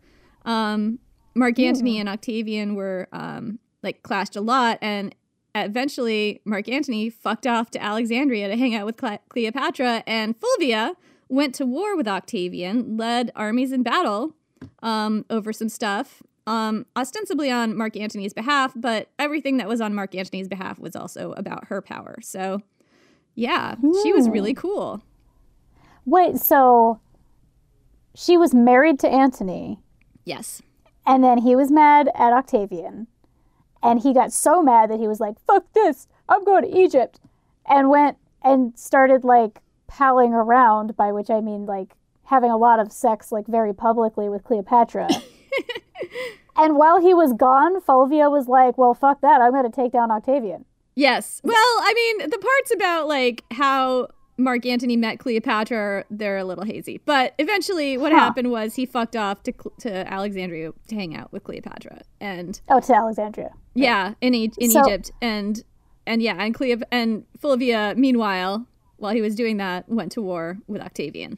Um, Mark Antony and Octavian were um, like clashed a lot, and eventually Mark Antony fucked off to Alexandria to hang out with Cle- Cleopatra, and Fulvia went to war with Octavian, led armies in battle um, over some stuff, um, ostensibly on Mark Antony's behalf, but everything that was on Mark Antony's behalf was also about her power. So, yeah, she was really hmm. cool. Wait, so she was married to Antony, Yes. and then he was mad at Octavian, and he got so mad that he was like, "Fuck this! I'm going to Egypt," and went and started like palling around, by which I mean like having a lot of sex, like very publicly with Cleopatra. and while he was gone, Fulvia was like, "Well, fuck that! I'm going to take down Octavian." Yes. Well, I mean, the parts about like how Mark Antony met Cleopatra, they're a little hazy. But eventually, what Huh. happened was he fucked off to to Alexandria to hang out with Cleopatra, and Oh, to Alexandria. yeah, in e- in So- Egypt, and and yeah, and Cleop and Fulvia, meanwhile, while he was doing that, went to war with Octavian.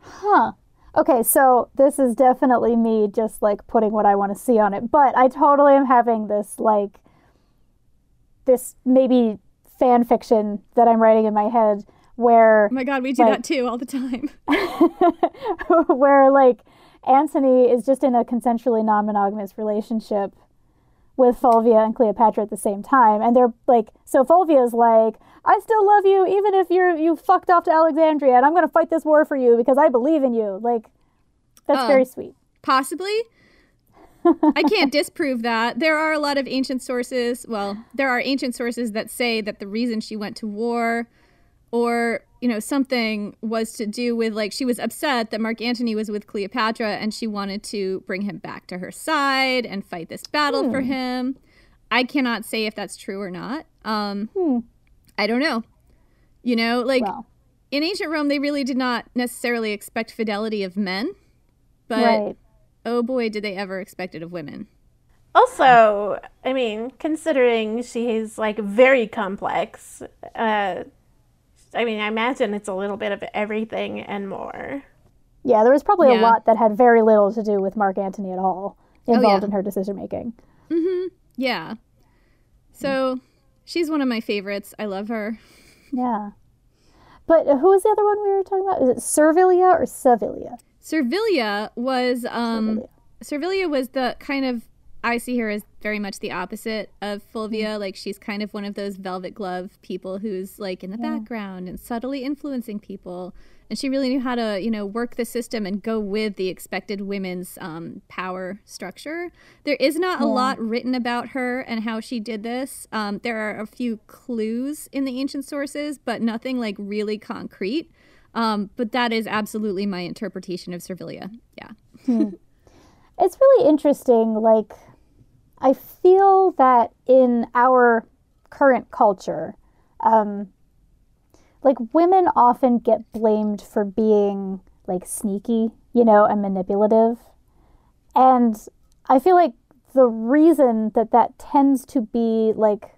Huh. Okay, so this is definitely me just like putting what I want to see on it, but I totally am having this like this maybe fan fiction that I'm writing in my head where Oh my God, we do Like- that too all the time. where like Antony is just in a consensually non-monogamous relationship with Fulvia and Cleopatra at the same time, and they're like, so Fulvia's like, I still love you even if you're you fucked off to Alexandria, and I'm gonna fight this war for you because I believe in you. Like, that's very sweet. Possibly. I can't disprove that. There are a lot of ancient sources. Well, there are ancient sources that say that the reason she went to war or you know something was to do with like she was upset that Mark Antony was with Cleopatra and she wanted to bring him back to her side and fight this battle for him. I cannot say if that's true or not. Um, I don't know. You know, like Well, in ancient Rome, they really did not necessarily expect fidelity of men, but right. Oh boy, did they ever expect it of women. Also, I mean, considering she's like very complex, uh, I mean, I imagine it's a little bit of everything and more. Yeah, there was probably a lot that had very little to do with Mark Antony at all involved yeah. in her decision making. Mm-hmm. Yeah. So she's one of my favorites. I love her. Yeah. But who was the other one we were talking about? Is it Servilia or Servilia? Servilia was um Servilia. Was the kind of I see her as very much the opposite of Fulvia. Like she's kind of one of those velvet glove people who's like in the background and subtly influencing people. And she really knew how to, you know, work the system and go with the expected women's um, power structure. There is not a lot written about her and how she did this. Um, there are a few clues in the ancient sources, but nothing like really concrete. Um, but that is absolutely my interpretation of Servilia. Yeah. It's really interesting. Like, I feel that in our current culture, um, like women often get blamed for being like sneaky, you know, and manipulative. And I feel like the reason that that tends to be like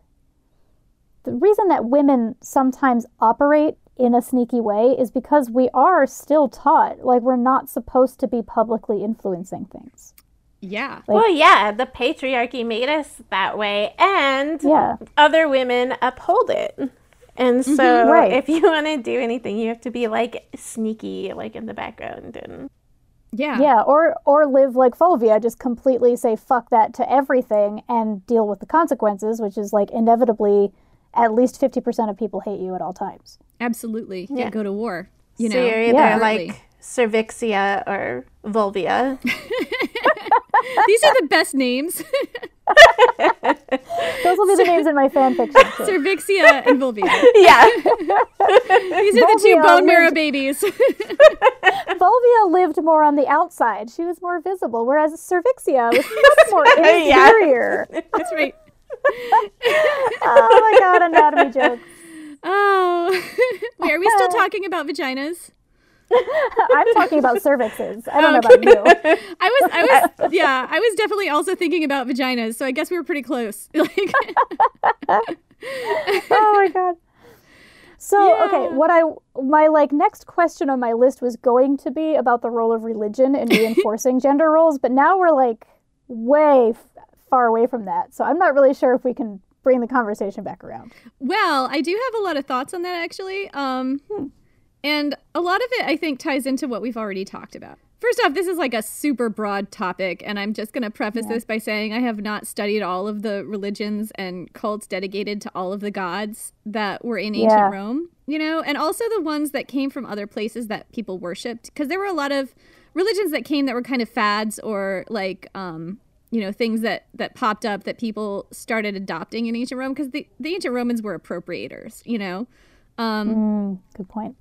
the reason that women sometimes operate in a sneaky way is because we are still taught like we're not supposed to be publicly influencing things. Yeah. Like- well, yeah, the patriarchy made us that way, and Yeah. other women uphold it. And so, Mm-hmm, right. if you want to do anything, you have to be like sneaky, like in the background. And Yeah. Yeah, or or live like Fulvia, just completely say fuck that to everything and deal with the consequences, which is like inevitably at least 50% of people hate you at all times. Absolutely. Yeah. Yeah. Go to war. You so know. you're either Yeah. like cervixia or vulvia. These are the best names. Those will be the names in my fan fiction. too. Cervixia and Vulvia. yeah. These are the two Vulvia bone marrow babies. vulvia lived more on the outside. She was more visible, whereas Cervixia was much more Yeah. interior. That's right. Oh my god, anatomy jokes. Oh. Wait, are we still talking about vaginas? I'm talking about cervixes. I don't know about you. I was I was yeah, I was definitely also thinking about vaginas, so I guess we were pretty close. Like oh my god. So okay, what I my like next question on my list was going to be about the role of religion in reinforcing gender roles, but now we're like way f- far away from that. So I'm not really sure if we can bring the conversation back around. Well, I do have a lot of thoughts on that actually. Um, and a lot of it I think ties into what we've already talked about. First off, this is like a super broad topic, and I'm just going to preface this by saying I have not studied all of the religions and cults dedicated to all of the gods that were in ancient Yeah. Rome, you know, and also the ones that came from other places that people worshipped. Because there were a lot of religions that came that were kind of fads or like, um, you know things that that popped up that people started adopting in ancient rome because the, the ancient romans were appropriators you know? Um Mm, good point.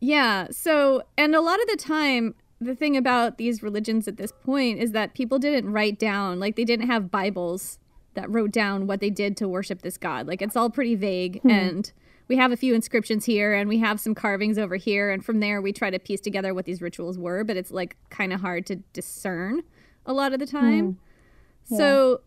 yeah so and a lot of the time the thing about these religions at this point is that people didn't write down like they didn't have bibles that wrote down what they did to worship this god. Like it's all pretty vague and we have a few inscriptions here and we have some carvings over here and from there we try to piece together what these rituals were but it's like kind of hard to discern a lot of the time so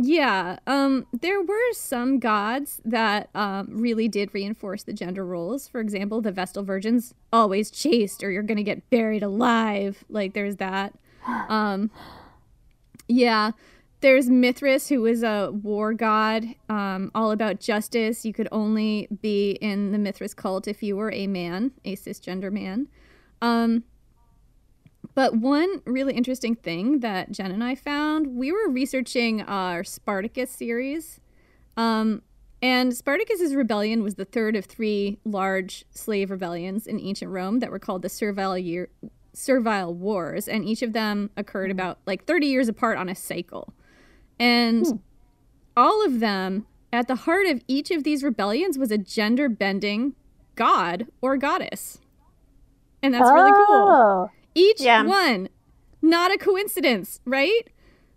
yeah, um, there were some gods that um, really did reinforce the gender roles. For example, the Vestal Virgins always chaste, or you're gonna get buried alive. Like there's that. Um, yeah, there's Mithras, who was a war god, um, all about justice. You could only be in the Mithras cult if you were a man, a cisgender man. But one really interesting thing that Jen and I found, we were researching our Spartacus series. Um, and Spartacus's rebellion was the third of three large slave rebellions in ancient Rome that were called the Servile Year, Servile Wars, and each of them occurred about like 30 years apart on a cycle. And all of them, at the heart of each of these rebellions, was a gender bending god or goddess. And that's really cool. Each Yeah. one. Not a coincidence, right?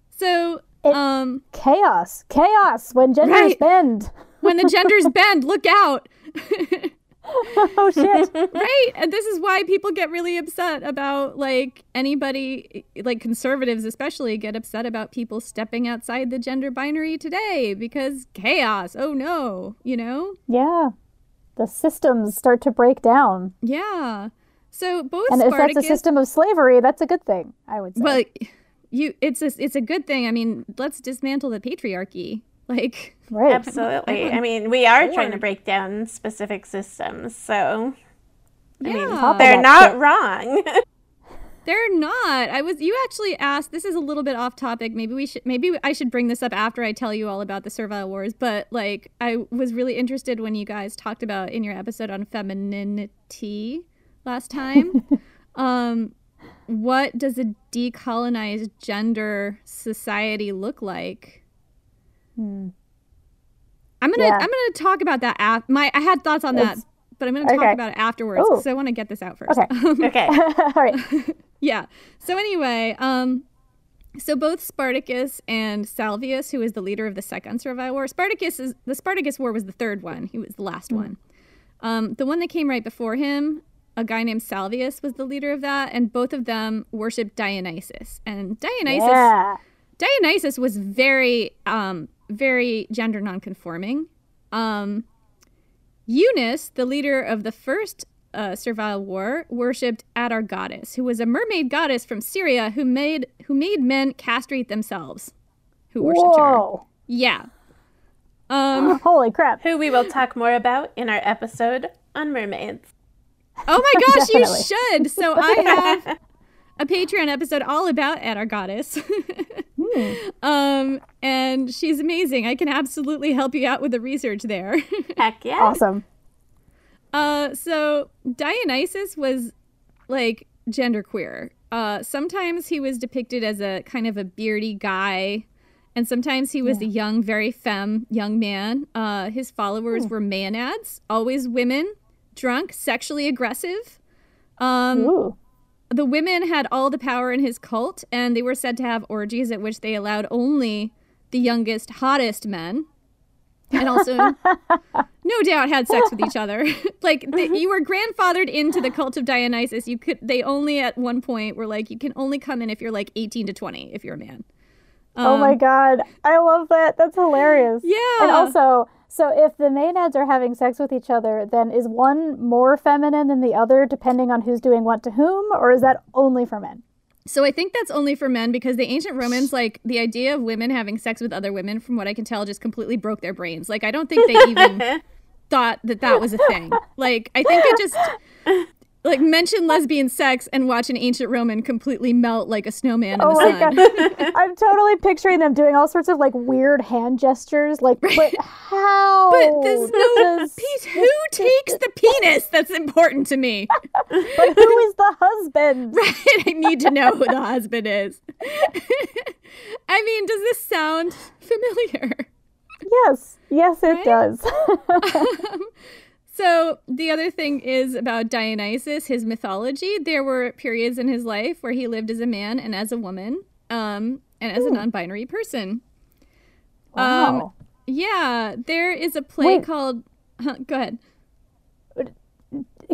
So, It- um chaos, chaos when genders Right. bend. when the genders bend, look out. Oh shit! right and this is why people get really upset about like anybody like conservatives especially get upset about people stepping outside the gender binary today because chaos oh no you know yeah, the systems start to break down, yeah so both and if that's a system of slavery, that's a good thing. I would say. well you it's a, it's a good thing i mean let's dismantle the patriarchy like right? Absolutely. I mean, we are trying to break down specific systems, so yeah Top they're not shit. wrong. They're not. I was you actually asked this is a little bit off topic. Maybe we should maybe I should bring this up after I tell you all about the Servile Wars, but like I was really interested when you guys talked about in your episode on femininity last time. um what does a decolonized gender society look like? I'm gonna Yeah. I'm gonna talk about that. Af- my I had thoughts on that, but I'm gonna talk okay. about it afterwards because I want to get this out first. Okay. okay. All right. yeah. So anyway, um, so both Spartacus and Salvius, who is the leader of the Second Servile War, Spartacus is the Spartacus War was the third one. He was the last one. Um, the one that came right before him, a guy named Salvius was the leader of that, and both of them worshipped Dionysus. And Dionysus, Yeah. Dionysus was very, um, very gender nonconforming. Um, Eunus, the leader of the first uh, Servile War, worshipped Atargatis, who was a mermaid goddess from Syria who made who made men castrate themselves, who worshipped her. Yeah. Um. Holy crap! Who we will talk more about in our episode on mermaids. Oh my gosh, you should. So I have a Patreon episode all about Atargatis. Um, and she's amazing. I can absolutely help you out with the research there. Heck yeah. Awesome. Uh, so Dionysus was like genderqueer. Uh, sometimes he was depicted as a kind of a beardy guy, and sometimes he was a young, very femme young man. Uh, his followers were maenads, always women, drunk, sexually aggressive. Um, Ooh. the women had all the power in his cult, and they were said to have orgies at which they allowed only the youngest, hottest men, and also, no doubt, had sex with each other. like the, you were grandfathered into the cult of Dionysus. You could. They only at one point were like, you can only come in if you're like 18 to 20 if you're a man. oh my god, I love that. That's hilarious. Um, Yeah. And also, so if the maenads are having sex with each other, then is one more feminine than the other, depending on who's doing what to whom, or is that only for men? So I think that's only for men because the ancient Romans, like the idea of women having sex with other women, from what I can tell, just completely broke their brains. Like I don't think they even thought that that was a thing. Like I think it just like mention lesbian sex and watch an ancient Roman completely melt like a snowman in Oh the my sun. god, I'm totally picturing them doing all sorts of like weird hand gestures. Like, but how? But there's no does- Pete. Who takes the penis? That's important to me. but who is the husband? Right? I need to know who the husband is. I mean, does this sound familiar? Yes, yes, it Right? does. Um, So the other thing is about Dionysus, his mythology. There were periods in his life where he lived as a man and as a woman, um, and as a non-binary person. Um, wow. Yeah, there is a play Wait. called. Huh, go ahead.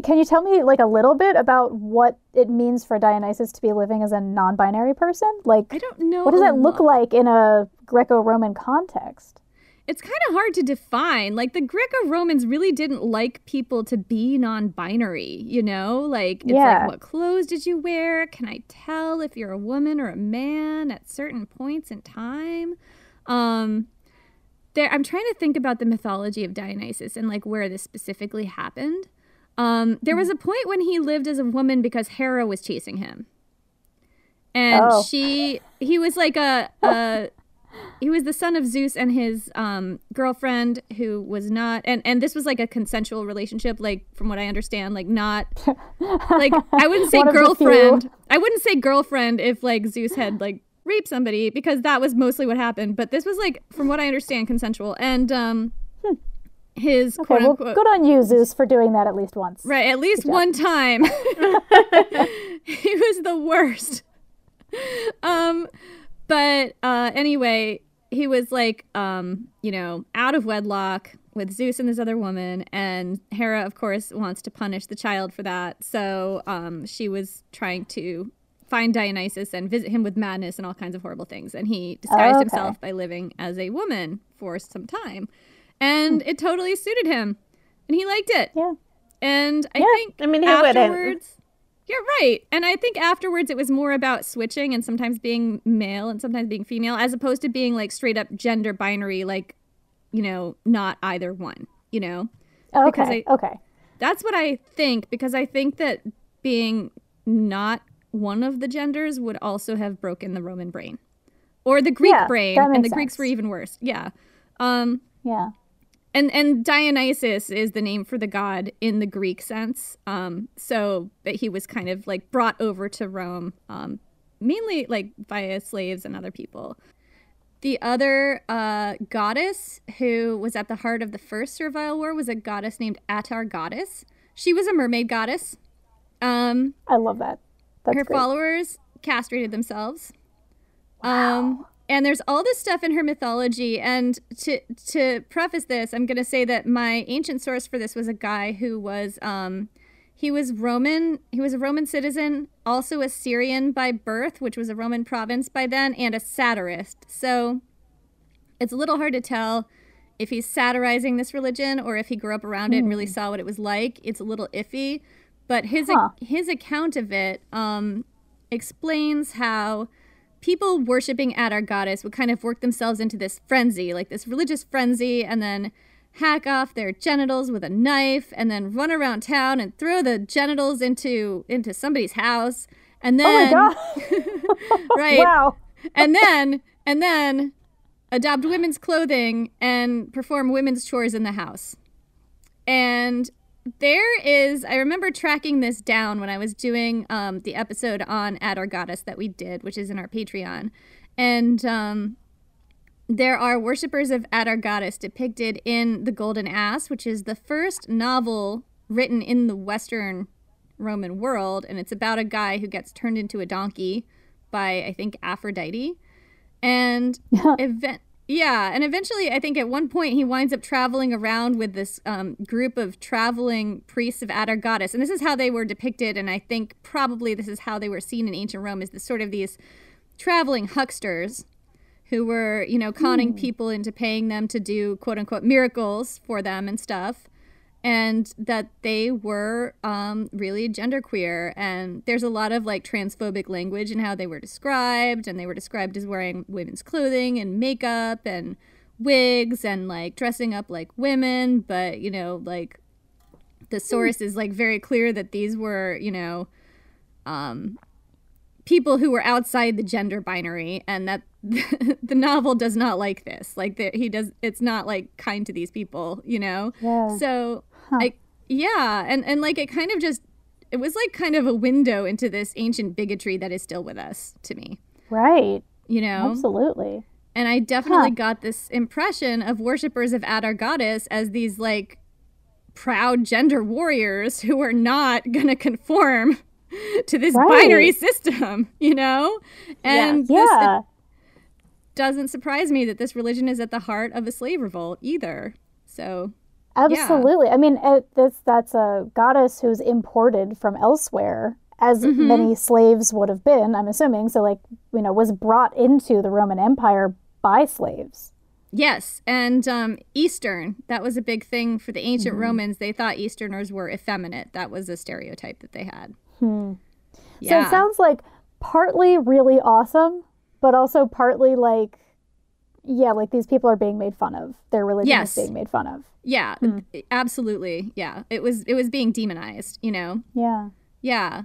Can you tell me like a little bit about what it means for Dionysus to be living as a non-binary person? Like, I don't know. what does that look like in a Greco-Roman context? It's kind of hard to define. Like the Greco-Romans really didn't like people to be non-binary, you know? Like it's Yeah. like what clothes did you wear? Can I tell if you're a woman or a man at certain points in time? Um there I'm trying to think about the mythology of Dionysus and like where this specifically happened. Um there was a point when he lived as a woman because Hera was chasing him. And Oh. she he was like a a he was the son of Zeus and his um, girlfriend who was not and and this was like a consensual relationship like from what I understand like not like I wouldn't say One of the few. girlfriend I wouldn't say girlfriend if like Zeus had like raped somebody because that was mostly what happened but this was like from what I understand consensual and um his Okay, quote well, unquote good on you, Zeus, for doing that at least once. Right, at least one time. he was the worst. Um, but uh, anyway, he was like, um, you know, out of wedlock with Zeus and this other woman, and Hera, of course, wants to punish the child for that. So um, she was trying to find Dionysus and visit him with madness and all kinds of horrible things. And he disguised Okay. himself by living as a woman for some time, and it totally suited him, and he liked it. Yeah. And I Yeah. think I mean, afterwards, you're right. And I think afterwards it was more about switching and sometimes being male and sometimes being female, as opposed to being like straight up gender binary, like, you know, not either one, you know? Because Okay. I- okay. That's what I think, because I think that being not one of the genders would also have broken the Roman brain. Or the Greek Yeah, brain, and the makes Greeks were even worse. Yeah. Um, Yeah. And and Dionysus is the name for the god in the Greek sense. Um, so but he was kind of like brought over to Rome, um, mainly like via slaves and other people. The other uh, goddess who was at the heart of the first Servile War was a goddess named Atargatis. She was a mermaid goddess. Um, I love that. That's her great. followers castrated themselves. Um, and there's all this stuff in her mythology. And to to preface this, I'm going to say that my ancient source for this was a guy who was um, he was Roman. He was a Roman citizen, also a Syrian by birth, which was a Roman province by then, and a satirist. So it's a little hard to tell if he's satirizing this religion or if he grew up around it and really saw what it was like. It's a little iffy, but his Huh. his account of it um, explains how people worshiping Atargatis would kind of work themselves into this frenzy, like this religious frenzy, and then hack off their genitals with a knife, and then run around town and throw the genitals into into somebody's house, and Oh then my god. right, wow. and then and then adopt women's clothing and perform women's chores in the house. And there is, I remember tracking this down when I was doing um, the episode on Atargatis that we did, which is in our Patreon. And um, there are worshippers of Atargatis depicted in The Golden Ass, which is the first novel written in the Western Roman world. And it's about a guy who gets turned into a donkey by, I think, Aphrodite. And event yeah and eventually i think at one point he winds up traveling around with this um, group of traveling priests of Atargatis and this is how they were depicted and i think probably this is how they were seen in ancient rome is this sort of these traveling hucksters who were you know conning people into paying them to do quote unquote miracles for them and stuff and that they were um, really genderqueer. And there's a lot of like transphobic language in how they were described, and they were described as wearing women's clothing and makeup and wigs and like dressing up like women. But you know, like the source is like very clear that these were, you know, um, people who were outside the gender binary, and that the novel does not like this. Like that he does, it's not like kind to these people, you know. Yeah. So, I yeah, and and like it kind of just it was like kind of a window into this ancient bigotry that is still with us to me, Right. you know. Absolutely. And I definitely Huh. got this impression of worshippers of Atargatis as these like proud gender warriors who are not gonna conform to this Right. binary system, you know? And this, Yeah. doesn't surprise me that this religion is at the heart of a slave revolt either. So Absolutely. I mean, it, this that's a goddess who's imported from elsewhere, as Mm-hmm. many slaves would have been. I'm assuming. So, like, you know, was brought into the Roman Empire by slaves. Yes, and um, Eastern. That was a big thing for the ancient Mm-hmm. Romans. They thought Easterners were effeminate. That was a stereotype that they had. So Yeah. it sounds like partly really awesome, but also partly like, yeah, like these people are being made fun of. Their religion Yes. is being made fun of. Yeah, Hmm. absolutely. Yeah, it was it was being demonized. You know. Yeah. Yeah.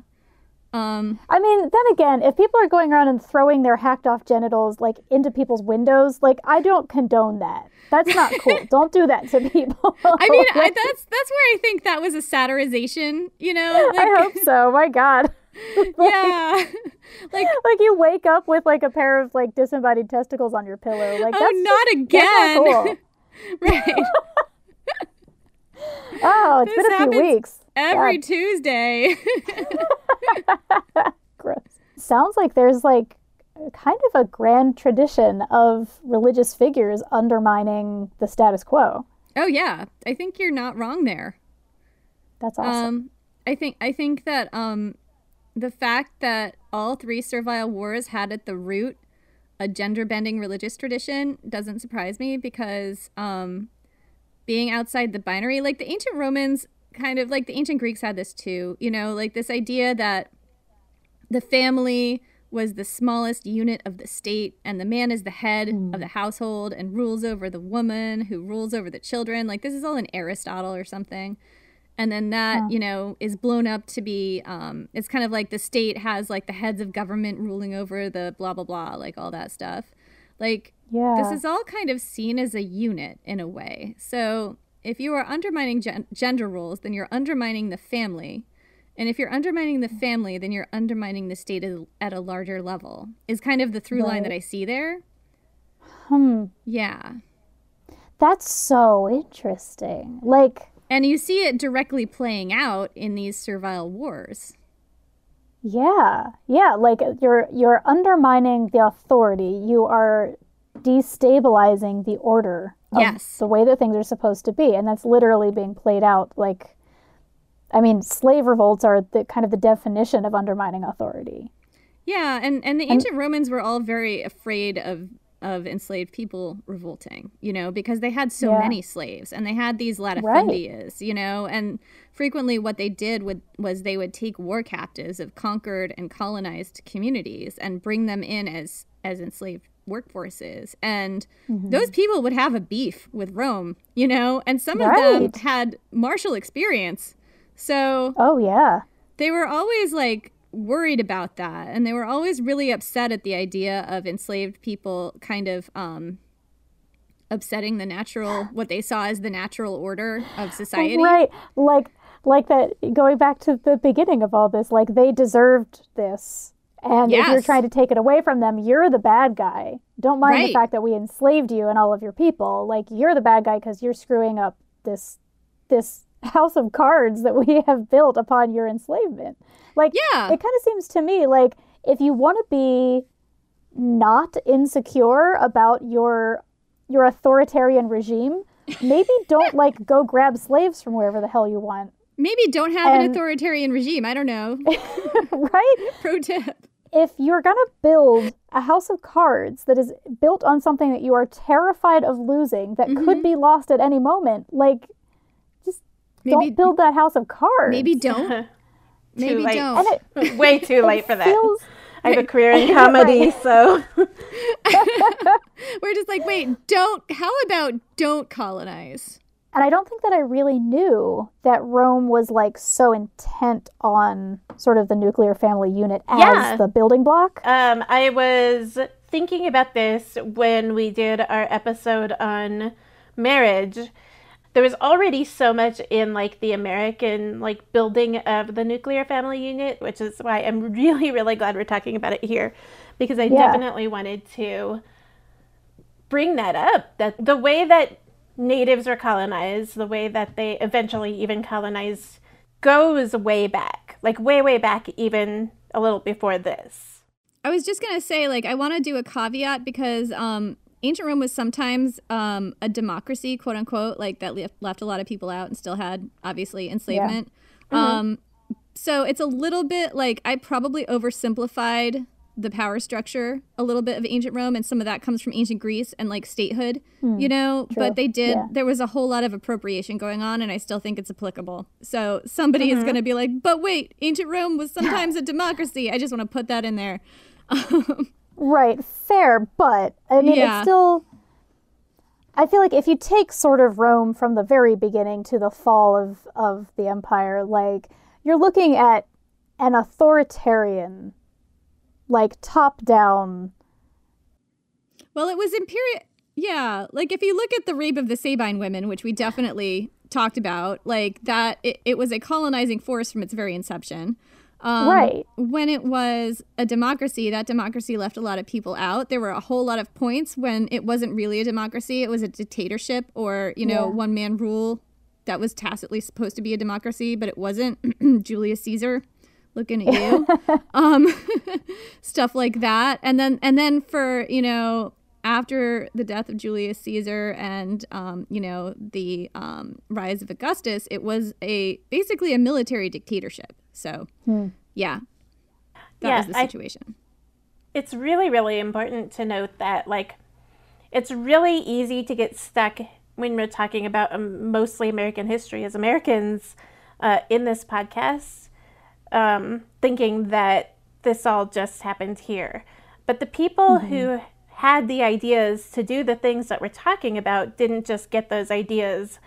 Um, I mean, then again, if people are going around and throwing their hacked off genitals like into people's windows, like I don't condone that. That's not cool. don't do that to people. I mean, I, that's that's where I think that was a satirization. You know. Like, I hope so. My God. yeah. like Like you wake up with like a pair of like disembodied testicles on your pillow. Like oh, that's not that's not again. cool. right. Oh, it's This been a few weeks. Every God, Tuesday. gross. Sounds like there's like kind of a grand tradition of religious figures undermining the status quo. oh yeah, I think you're not wrong there. That's awesome. Um, I think I think that um, the fact that all three servile wars had at the root a gender bending religious tradition doesn't surprise me because um, being outside the binary, like the ancient Romans, kind of like the ancient Greeks had this too. You know, like this idea that the family was the smallest unit of the state and the man is the head of the household and rules over the woman who rules over the children. Like this is all in aristotle or something. And then that you know is blown up to be um, it's kind of like the state has like the heads of government ruling over the blah blah blah like all that stuff like yeah. this is all kind of seen as a unit in a way so if you are undermining gen- gender roles then you're undermining the family and if you're undermining the family then you're undermining the state at- at a larger level is kind of the through line that i see there hmm. yeah That's so interesting. Like, and you see it directly playing out in these servile wars yeah, yeah. Like uh, you're you're undermining the authority. You are destabilizing the order. Of Yes. The way that things are supposed to be, and that's literally being played out. Like, I mean, slave revolts are the kind of the definition of undermining authority. Yeah, and, and the ancient Romans were all very afraid of of enslaved people revolting, you know, because they had so Yeah. many slaves and they had these latifundias, you know, and frequently what they did would, was they would take war captives of conquered and colonized communities and bring them in as as enslaved workforces. And those people would have a beef with Rome, you know, and some of them had martial experience. So Oh yeah, they were always like worried about that. And they were always really upset at the idea of enslaved people kind of um upsetting the natural what they saw as the natural order of society. right. Like like that. Going back to the beginning of all this, like they deserved this. And if you're trying to take it away from them, you're the bad guy. Don't mind the fact that we enslaved you and all of your people. Like you're the bad guy because you're screwing up this this house of cards that we have built upon your enslavement. Like Yeah. it kind of seems to me like if you want to be not insecure about your your authoritarian regime, maybe don't like go grab slaves from wherever the hell you want. Maybe don't have an authoritarian regime. I don't know. Right? pro tip. If you're going to build a house of cards that is built on something that you are terrified of losing that could mm-hmm. be lost at any moment, like just maybe don't build that house of cards. maybe don't. Maybe late. don't. And it Way too late for that. feels I have a career in comedy, so. We're just like wait don't how about don't colonize and I don't think that I really knew that Rome was like so intent on sort of the nuclear family unit as Yeah. the building block. um, I was thinking about this when we did our episode on marriage. There was already so much in like the American like building of the nuclear family unit, which is why I'm really really glad we're talking about it here because I Yeah. definitely wanted to bring that up that the way that natives were colonized, the way that they eventually even colonized goes way back. Like way way back even a little before this. I was just gonna say, like, I want to do a caveat because um, ancient Rome was sometimes um, a democracy, quote unquote, like that left, left a lot of people out and still had obviously enslavement. Um, so it's a little bit like I probably oversimplified the power structure a little bit of ancient Rome, and some of that comes from ancient Greece and like statehood, hmm. you know. But they did. Yeah. There was a whole lot of appropriation going on, and I still think it's applicable. So somebody is mm-hmm. going to be like, "But wait, ancient Rome was sometimes a democracy." I just want to put that in there. Right, fair, but I mean, Yeah. it's still. I feel like if you take sort of Rome from the very beginning to the fall of, of the empire, like, you're looking at an authoritarian, like, top down. Well, it was imperial. Yeah, like if you look at the rape of the Sabine women, which we definitely talked about, like that, it, it was a colonizing force from its very inception. Um, Right. When it was a democracy, that democracy left a lot of people out. There were a whole lot of points when it wasn't really a democracy; it was a dictatorship or you know Yeah. one man rule that was tacitly supposed to be a democracy, but it wasn't. Julius Caesar, looking at you, um, stuff like that, and then and then for you know after the death of Julius Caesar and um, you know the um, rise of Augustus, it was a basically a military dictatorship. So yeah, that Yeah, was the I- situation. it's really really important to note that like it's really easy to get stuck when we're talking about um, mostly american history as americans uh, in this podcast um, thinking that this all just happened here but the people who had the ideas to do the things that we're talking about didn't just get those ideas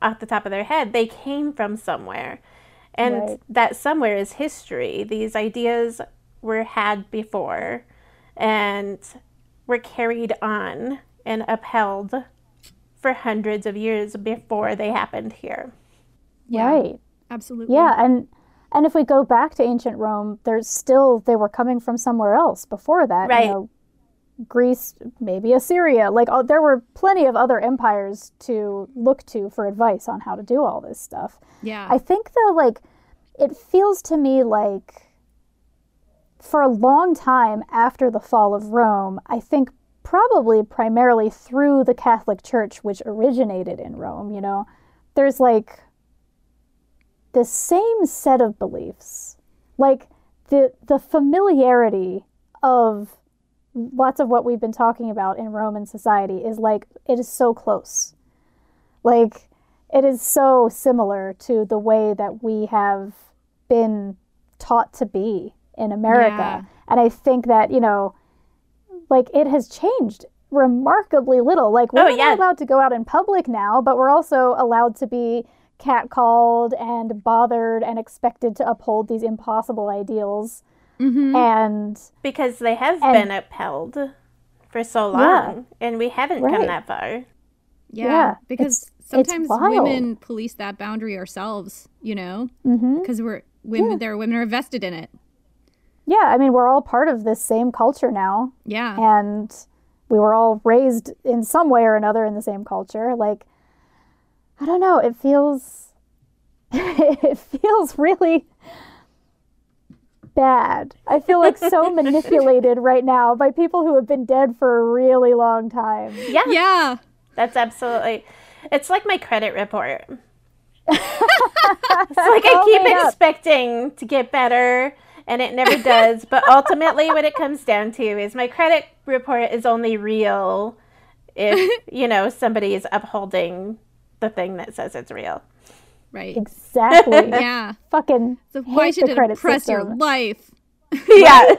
off the top of their head they came from somewhere and Right. that somewhere is history these ideas were had before and were carried on and upheld for hundreds of years before they happened here Yeah. Right. Absolutely. Yeah, and and if we go back to ancient Rome, there's still they were coming from somewhere else before that. Right. You know, Greece, maybe Assyria. Like oh, there were plenty of other empires to look to for advice on how to do all this stuff. Yeah. I think though, like it feels to me like for a long time after the fall of Rome, I think probably primarily through the Catholic Church, which originated in Rome, you know, there's like the same set of beliefs. Like the the familiarity of lots of what we've been talking about in Roman society is like it is so close. Like it is so similar to the way that we have been taught to be in America. Yeah. And I think that, you know, like it has changed remarkably little. Like we're Oh, yeah. allowed to go out in public now, but we're also allowed to be catcalled and bothered and expected to uphold these impossible ideals. Mm-hmm. And because they have And- been upheld for so long and we haven't come that far Yeah, Yeah, because it's- it's sometimes wild. women police that boundary ourselves, you know, because we're women. There, are women are vested in it. yeah, I mean, we're all part of this same culture now. Yeah, and we were all raised in some way or another in the same culture like i don't know it feels it feels really bad i feel like so manipulated right now by people who have been dead for a really long time yeah yeah, That's absolutely. It's like my credit report. it's like I keep made up. expecting to get better and it never does. but ultimately, what it comes down to is my credit report is only real if, you know, somebody is upholding the thing that says it's real. right. exactly Yeah. fucking So why should it credit impress your life? Yeah.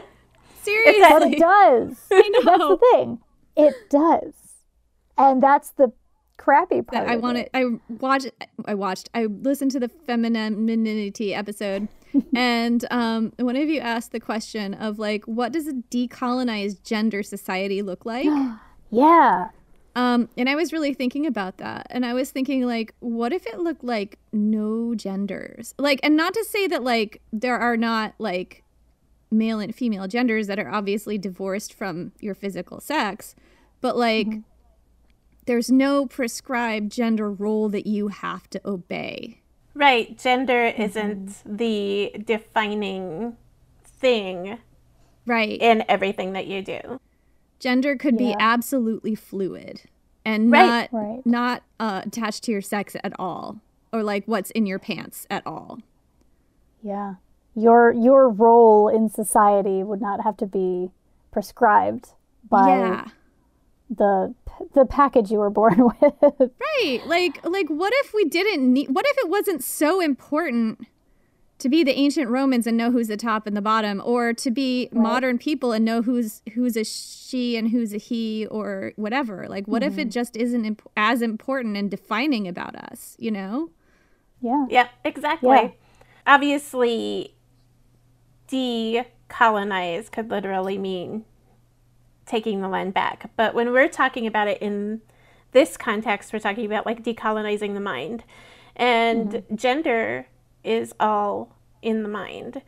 Seriously. but Seriously. it does I know. that's the thing it does and that's the crappy part I want wanted. it. I watched. I watched. I listened to the femininity episode, and um, one of you asked the question of like, what does a decolonized gender society look like? yeah Um, and I was really thinking about that. And I was thinking, like, what if it looked like no genders? Like, and not to say that, like, there are not, like, male and female genders that are obviously divorced from your physical sex, but, like, there's no prescribed gender role that you have to obey. Right. Gender isn't the defining thing Right. in everything that you do. Gender could be absolutely fluid and Right. not Right. not uh, attached to your sex at all or like what's in your pants at all. Yeah. Your your role in society would not have to be prescribed by yeah. the the package you were born with. Right. Like like what if we didn't need what if it wasn't so important to be the ancient Romans and know who's the top and the bottom or to be modern people and know who's who's a she and who's a he or whatever. Like what if it mm-hmm. just isn't imp- as important and defining about us, you know? yeah. Yeah, exactly. Yeah. Obviously, decolonize could literally mean taking the land back. But when we're talking about it in this context, we're talking about like decolonizing the mind. And mm-hmm. gender is all in the mind.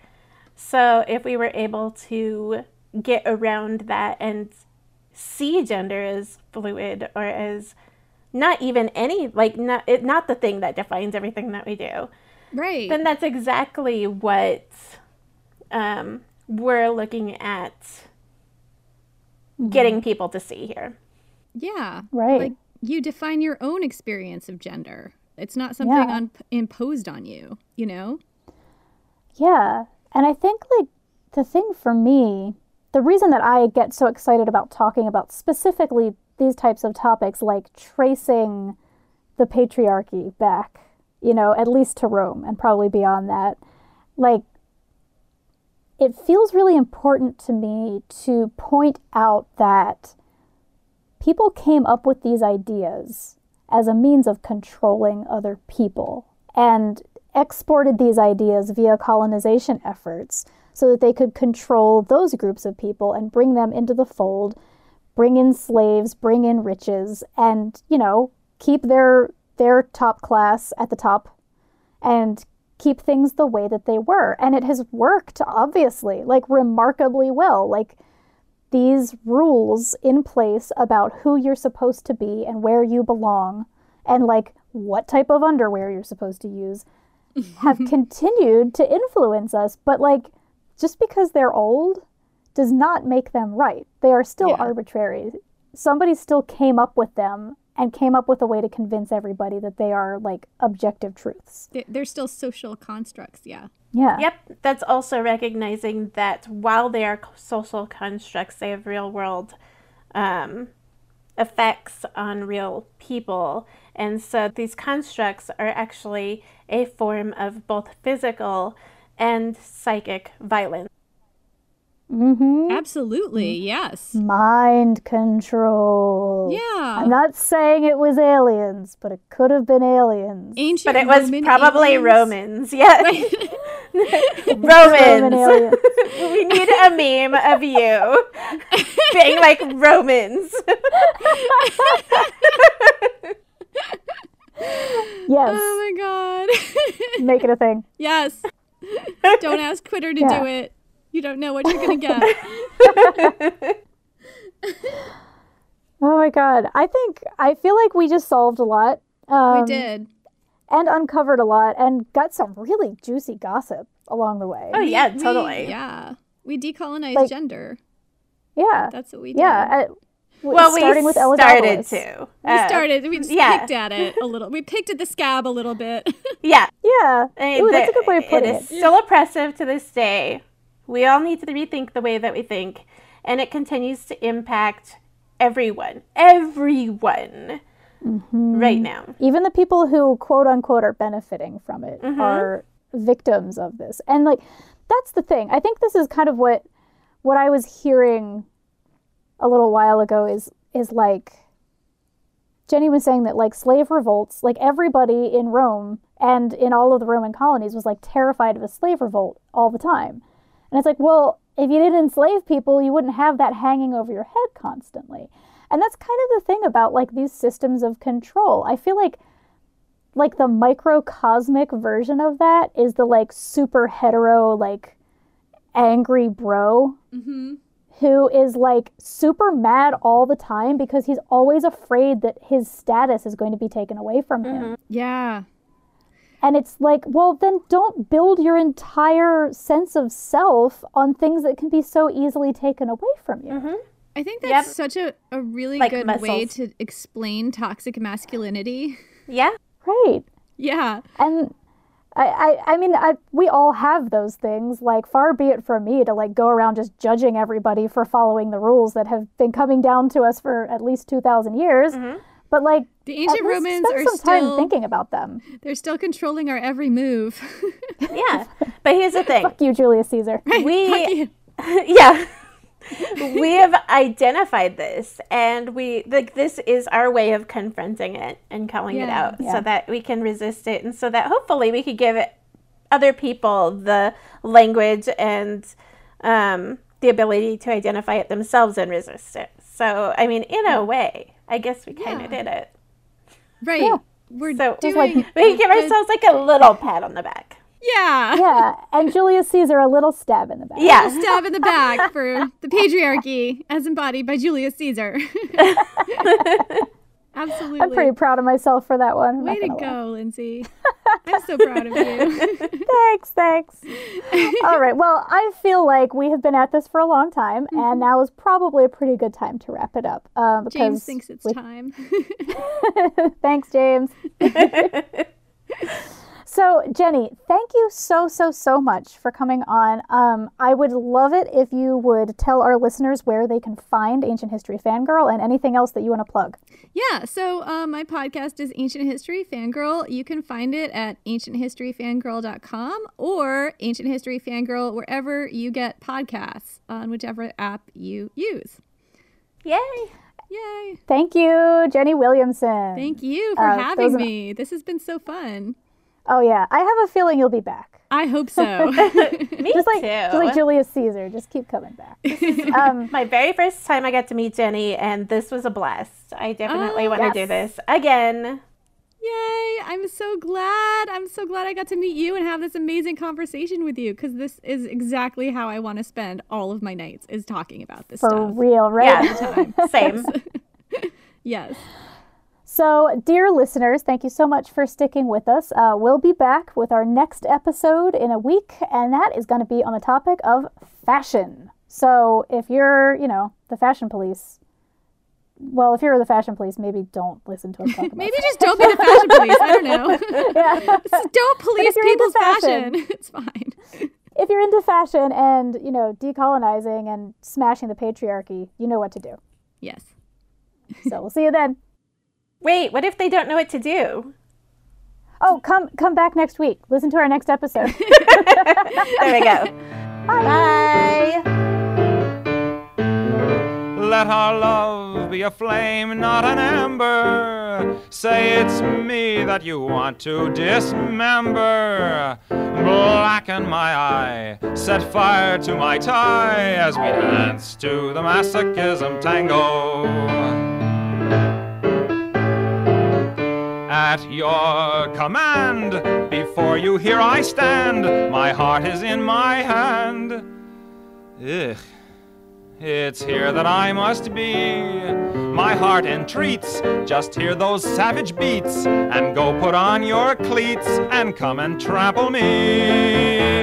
So if we were able to get around that and see gender as fluid or as not even any like not it, not the thing that defines everything that we do Right. then that's exactly what um, we're looking at getting people to see here yeah. Right. Like you define your own experience of gender. It's not something Yeah. un- imposed on you, you know? Yeah. And I think, like, the thing for me, the reason that I get so excited about talking about specifically these types of topics, like tracing the patriarchy back, you know, at least to Rome and probably beyond that, like, it feels really important to me to point out that people came up with these ideas as a means of controlling other people and exported these ideas via colonization efforts so that they could control those groups of people and bring them into the fold, bring in slaves, bring in riches, and, you know, keep their their top class at the top and keep things the way that they were. And it has worked, obviously, like remarkably well. Like these rules in place about who you're supposed to be and where you belong and like what type of underwear you're supposed to use have continued to influence us but like just because they're old does not make them right they are still Yeah. arbitrary somebody still came up with them and came up with a way to convince everybody that they are like objective truths They- They're still social constructs, yeah. Yeah Yep, that's also recognizing that while they are social constructs, they have real world um, effects on real people. And so these constructs are actually a form of both physical and psychic violence. mm-hmm Absolutely, yes. mind control Yeah. i'm not saying it was aliens but it could have been aliens Ancient But it was Roman probably aliens. Romans. Yes. Roman Romans. aliens. we need a meme of you being like Romans. yes Oh my god. make it a thing yes. Don't ask Twitter to Yeah. do it. You don't know what you're going to get. oh my god i think i feel like we just solved a lot um, we did. And uncovered a lot and got some really juicy gossip along the way Oh yeah, We- totally. yeah. We decolonized Like- gender. yeah That's what we did. yeah w- Well, we starting with started to. We Uh, started. We just yeah. picked at it a little. We picked at the scab a little bit. Yeah. yeah I mean, Ooh, that's a good way of putting It it, is still oppressive to this day. We all need to rethink the way that we think, and it continues to impact everyone. Everyone. Mm-hmm. Right now. even the people who quote unquote are benefiting from it are victims of this. And like that's the thing. I think this is kind of what what i was hearing a little while ago is is like jenny was saying that like slave revolts like everybody in rome and in all of the roman colonies was like terrified of a slave revolt all the time. And it's like well if you didn't enslave people you wouldn't have that hanging over your head constantly and that's kind of the thing about like these systems of control. I feel like like the microcosmic version of that is the like super hetero like angry bro mm-hmm. who is like super mad all the time because he's always afraid that his status is going to be taken away from him. Yeah. And it's like, well, then don't build your entire sense of self on things that can be so easily taken away from you. I think that's Yep. such a, a really Like good way to explain toxic masculinity. Yeah. Right. yeah. and I, I, I mean, I, we all have those things. Like, far be it from me to like go around just judging everybody for following the rules that have been coming down to us for at least two thousand years. Mm-hmm. But like, The ancient Romans spend are some time still thinking about them. they're still controlling our every move. Yeah. But here's the thing. Fuck you, Julius Caesar. we yeah we have identified this and we like this is our way of confronting it and calling it out Yeah. so that we can resist it and so that hopefully we could give it other people the language and um, the ability to identify it themselves and resist it so i mean in a way i guess we kind Yeah. of did it right. Yeah. We're So- doing like- we give a good- ourselves like a little pat on the back Yeah. yeah, and Julius Caesar a little stab in the back. yeah Stab in the back for the patriarchy as embodied by Julius Caesar. Absolutely. I'm pretty proud of myself for that one. I'm Way to gonna lie. go, Lindsay. I'm so proud of you. Thanks, thanks. All right. Well, I feel like we have been at this for a long time, and now is probably a pretty good time to wrap it up. Um, because James thinks it's we- time. Thanks, James. So, Jenny, thank you so, so, so much for coming on. Um, I would love it if you would tell our listeners where they can find Ancient History Fangirl and anything else that you want to plug. Yeah, so uh, my podcast is Ancient History Fangirl. You can find it at ancienthistoryfangirl.com or Ancient History Fangirl wherever you get podcasts on whichever app you use. Yay! Yay! Thank you, Jenny Williamson. Thank you for Uh, having are- me. This has been so fun. Oh, yeah. I have a feeling you'll be back. I hope so. Me Just like, too. just like Julius Caesar. Just keep coming back. um, My very first time I got to meet Jenny, and this was a blast. I definitely Oh, want to yes. do this again. Yay! I'm so glad. I'm so glad I got to meet you and have this amazing conversation with you because this is exactly how I want to spend all of my nights is talking about this for stuff. real, right? Yeah, Time. same. Yes. So, dear listeners, thank you so much for sticking with us. Uh, we'll be back with our next episode in a week, and that is going to be on the topic of fashion. So, if you're, you know, the fashion police, well, if you're the fashion police, maybe don't listen to us Maybe just don't be the fashion police. I don't know. yeah. Just don't police people's fashion. fashion- It's fine. If you're into fashion and, you know, decolonizing and smashing the patriarchy, you know what to do. Yes. So, we'll see you then. Wait, what if they don't know what to do? Oh, come come back next week. Listen to our next episode. There we go. Bye. Let our love be a flame, not an ember. Say it's me that you want to dismember. Blacken my eye, set fire to my tie as we dance to the masochism tango. At your command, before you here I stand. My heart is in my hand. Ugh. It's here that I must be. My heart entreats, just hear those savage beats, and go put on your cleats and come and trample me.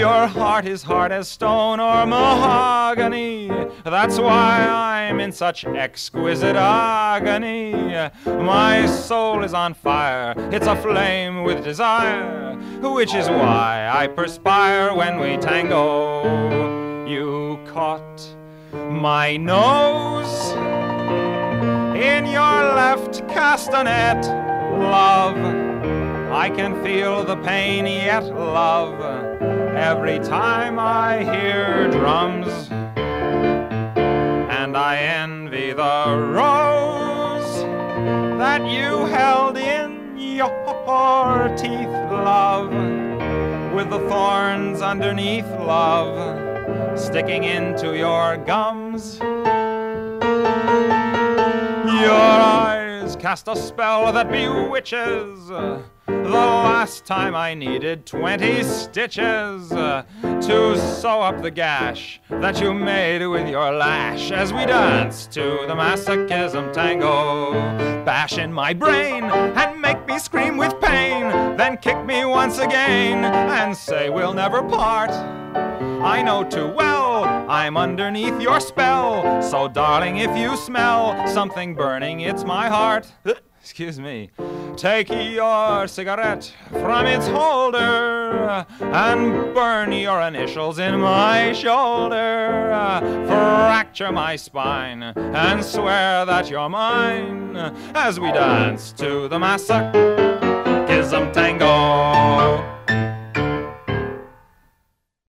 Your heart is hard as stone or mahogany. That's why I'm in such exquisite agony. My soul is on fire, it's aflame with desire, which is why I perspire when we tango. You caught my nose in your left castanet, love. I can feel the pain yet, love, every time I hear drums. And I envy the rose that you held in your teeth, love, with the thorns underneath, love, sticking into your gums. Your eyes cast a spell that bewitches. The last time I needed 20 stitches uh, to sew up the gash that you made with your lash as we danced to the masochism tango. Bash in my brain and make me scream with pain, then kick me once again and say we'll never part. I know too well I'm underneath your spell. So, darling, if you smell something burning, it's my heart. Excuse me. Take your cigarette from its holder and burn your initials in my shoulder. Fracture my spine and swear that you're mine as we dance to the massacre. masochism tango.